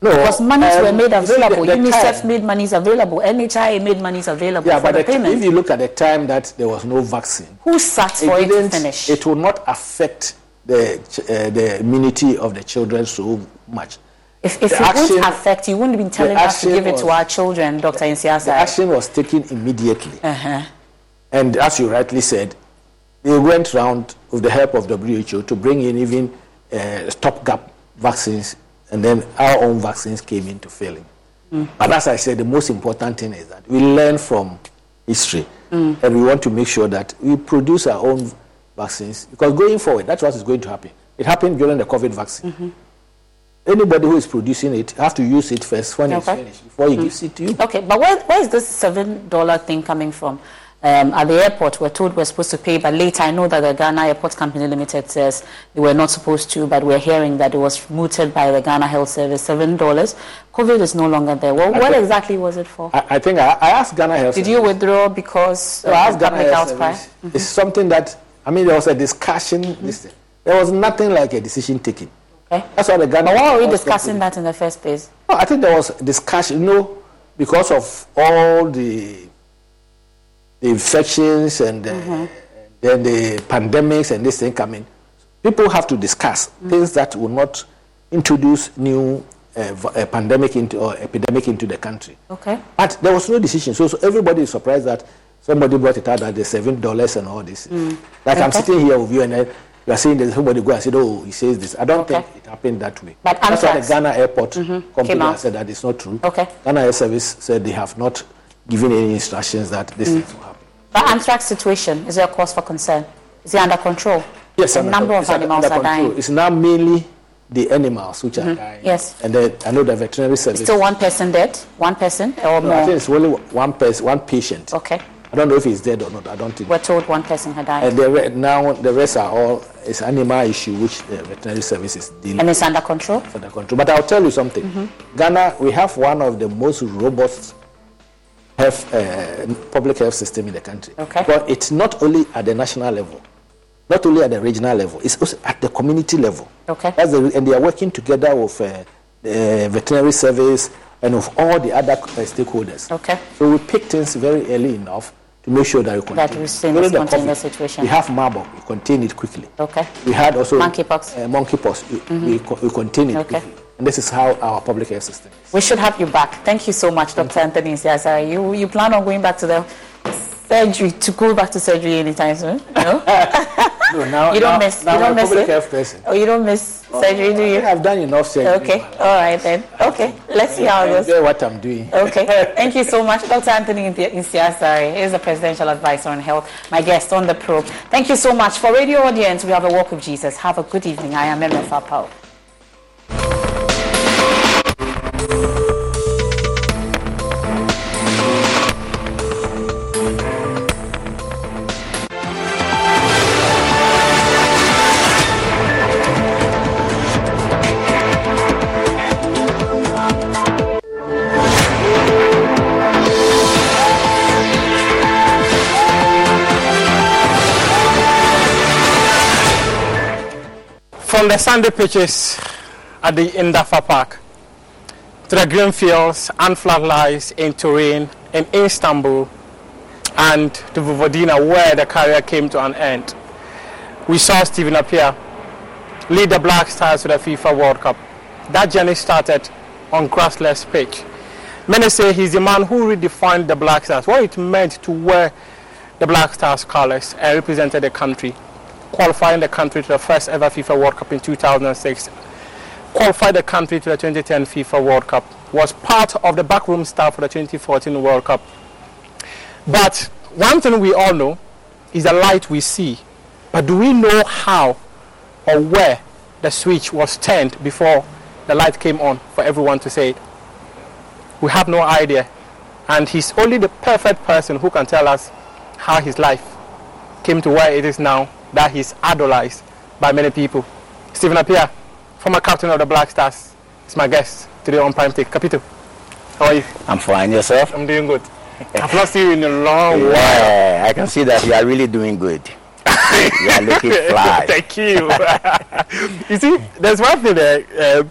no, Because monies um, were made available. the- the UNICEF time- made monies available. NHIA made monies available Yeah, for but the the, payment. if you look at the time that there was no vaccine, Who sat for it, to didn't- finish? It will not affect the uh, the immunity of the children so much. If, if it action- wouldn't affect, you wouldn't be telling us to give it to our children, Dr. The action was taken immediately. Uh-huh. And as you rightly said, they went round with the help of WHO to bring in even uh, stopgap vaccines, and then our own vaccines came into failing. Mm. But as I said, the most important thing is that we learn from history, mm. and we want to make sure that we produce our own vaccines because going forward, that's what is going to happen. It happened during the COVID vaccine. Mm-hmm. Anybody who is producing it have to use it first when it's Okay. finished before he mm. gives it to you. Okay, but where, where is this seven dollar thing coming from? Um, at the airport, we're told we're supposed to pay, but later I know that the Ghana Airport Company Limited says they were not supposed to, but we're hearing that it was mooted by the Ghana Health Service, seven dollars. COVID is no longer there. Well, what think- exactly was it for? I, I think I, I asked Ghana Health. Did you withdraw because I asked Ghana Health? Service. It's something that I mean there was a discussion. Thing. There was nothing like a decision taken. Okay. That's why the Ghana. But why are we discussing Company- that in the first place? No, I think there was discussion. You know, because of all the the infections and uh, Mm-hmm. then the pandemics and this thing coming, people have to discuss Mm-hmm. things that will not introduce new uh, uh, pandemic into or epidemic into the country. Okay. But there was no decision. So, so everybody is surprised that somebody brought it out at the seven dollars and all this. Like I'm sitting here with you and then You are saying that somebody go and said, oh, he says this. I don't Okay. think it happened that way. But That's why the Ghana airport Came company said that it's not true. Okay. Ghana Air Service said they have not given any instructions that this Mm. is happen. The anthrax situation, is there a cause for concern? Is it under control? Yes, under number of it's under- animals under are control. dying. It's now mainly the animals which are dying. Yes. And then I know the veterinary service. Still one person dead? One person or No, I think it's only one person, one patient. Okay. I don't know if he's dead or not. I don't think. We're told one person had died. And the now the rest are all it's animal issue which the veterinary service is dealing And it's under control? the control. But I'll tell you something. Mm-hmm. Ghana, we have one of the most robust health, uh, public health system in the country. Okay. But it's not only at the national level, not only at the regional level, it's also at the community level. Okay. The, and they are working together with uh, the veterinary service and with all the other uh, stakeholders. Okay. So we pick things very early enough to make sure that we contain. That we stay- During the contain the situation. We have Marburg, we contain it quickly. Okay. We had also Monkeypox. Uh, monkeypox. We, we, co- we contain it Okay. quickly. And this is how our public health system is. We should have you back. Thank you so much, Dr. Anthony Nsiah-Asare. You, you plan on going back to the surgery, to go back to surgery anytime soon? No? No, now, You don't now, miss- Now you don't I'm a miss public it? health person. oh, you don't miss surgery, do you? I've done enough surgery. Okay, all right then. Okay, let's see how it goes. enjoy what I'm doing. Okay, thank you so much, Dr. Anthony Nsiah-Asare. He is the presidential advisor on health, my guest on the probe. Thank you so much. For radio audience, we have a walk with Jesus. Have a good evening. I am Emefa Apawu. From the sandy pitches at the Indafa Park to the green fields and floodlights in Turin, in Istanbul, and to Vojvodina, where the career came to an end, we saw Stephen Appiah lead the Black Stars to the FIFA World Cup. That journey started on grassless pitch. Many say he's the man who redefined the Black Stars, what it meant to wear the Black Stars colours and represented the country qualifying the country to the first ever FIFA World Cup in 2006, qualified the country to the 2010 FIFA World Cup, was part of the backroom staff for the 2014 World Cup. But one thing we all know is the light we see. But do we know how or where the switch was turned before the light came on for everyone to say it? We have no idea. And he's only the perfect person who can tell us how his life came to where it is now that he's idolized by many people. Stephen Appiah, former captain of the Black Stars, is my guest today on Prime Take. Capito, how are you? I'm fine. Yourself? I'm doing good. I've not seen you in a long while. Yeah, I can see that you are really doing good. you are looking fly. Thank you. you see, there's one thing there. Uh,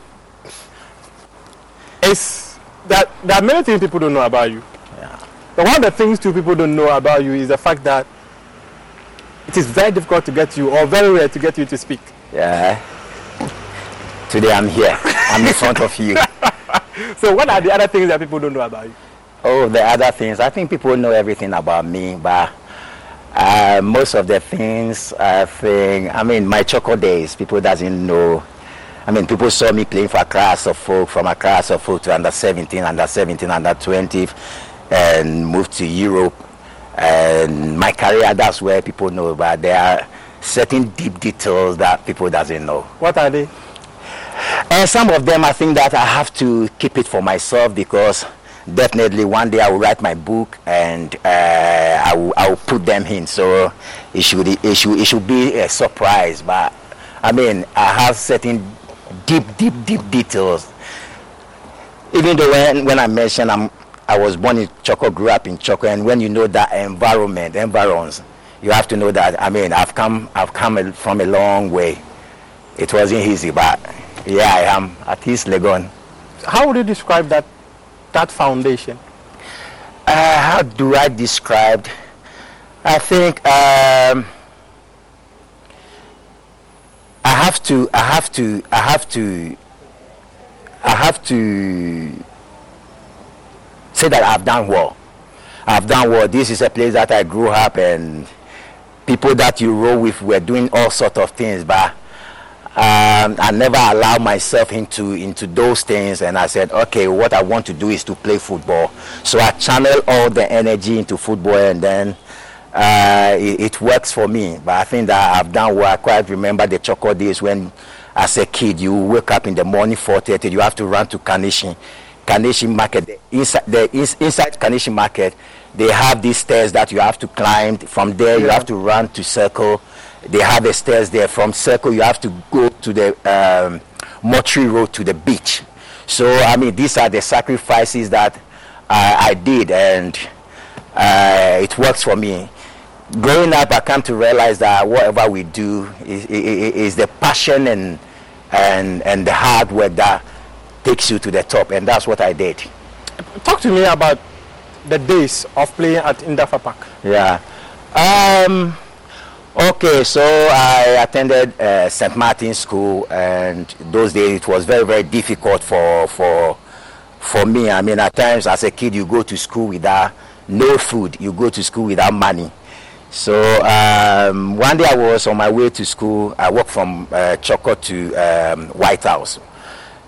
it's that there are many things people don't know about you. Yeah. But one of the things two people don't know about you is the fact that it is very difficult to get you, or very rare to get you to speak. Yeah. Today I'm here. I'm in front of you. So, what are the other things that people don't know about you? Oh, the other things. I think people know everything about me, but uh, most of the things I think. I mean, my Chorkor days. People doesn't know. I mean, people saw me playing for a class of Suffolk, from a class of Suffolk to under 17, under 17, under 20, and moved to Europe. And my career, that's where people know. But there are certain deep details that people doesn't know. What are they? And some of them, I think that I have to keep it for myself because definitely one day I will write my book and uh, I, will, I will put them in. So it should, it, should, it should be a surprise. But I mean, I have certain deep, deep, deep details. Even though when, when I mention I'm, I was born in Chorkor, grew up in Chorkor, and when you know that environment, environs, you have to know that. I mean, I've come, I've come from a long way. It wasn't easy, but yeah, I am at East Legon. How would you describe that that foundation? Uh, how do I describe? I think um, I have to. I have to. I have to. I have to say that I've done well. I've done well. This is a place that I grew up and people that you roll with were doing all sort of things, but um, I never allowed myself into into those things, and I said, okay, what I want to do is to play football. So I channel all the energy into football, and then uh, it, it, works for me. But I think that I've done well. I quite remember the Chorkor days when, as a kid, you wake up in the morning 4:30, you have to run to Kaneshie, Kaneshie Market. The inside the inside Kaneshie Market, they have these stairs that you have to climb. From there, yeah. you have to run to Circle. They have the stairs there. From Circle, you have to go to the um, Mortuary Road to the beach. So I mean, these are the sacrifices that I did, and uh, it works for me growing up, I come to realize that whatever we do is, is, is, the passion and, and, and the hard work that takes you to the top, and that's what I did. Talk to me about the days of playing at Indafa Park. Yeah. Um, okay, so I attended uh, St. Martin's School, and those days it was very, very difficult for, for, for me. I mean, at times as a kid, you go to school without no food, you go to school without money so um, one day I was on my way to school. I walked from uh, Chorkor to um, White House.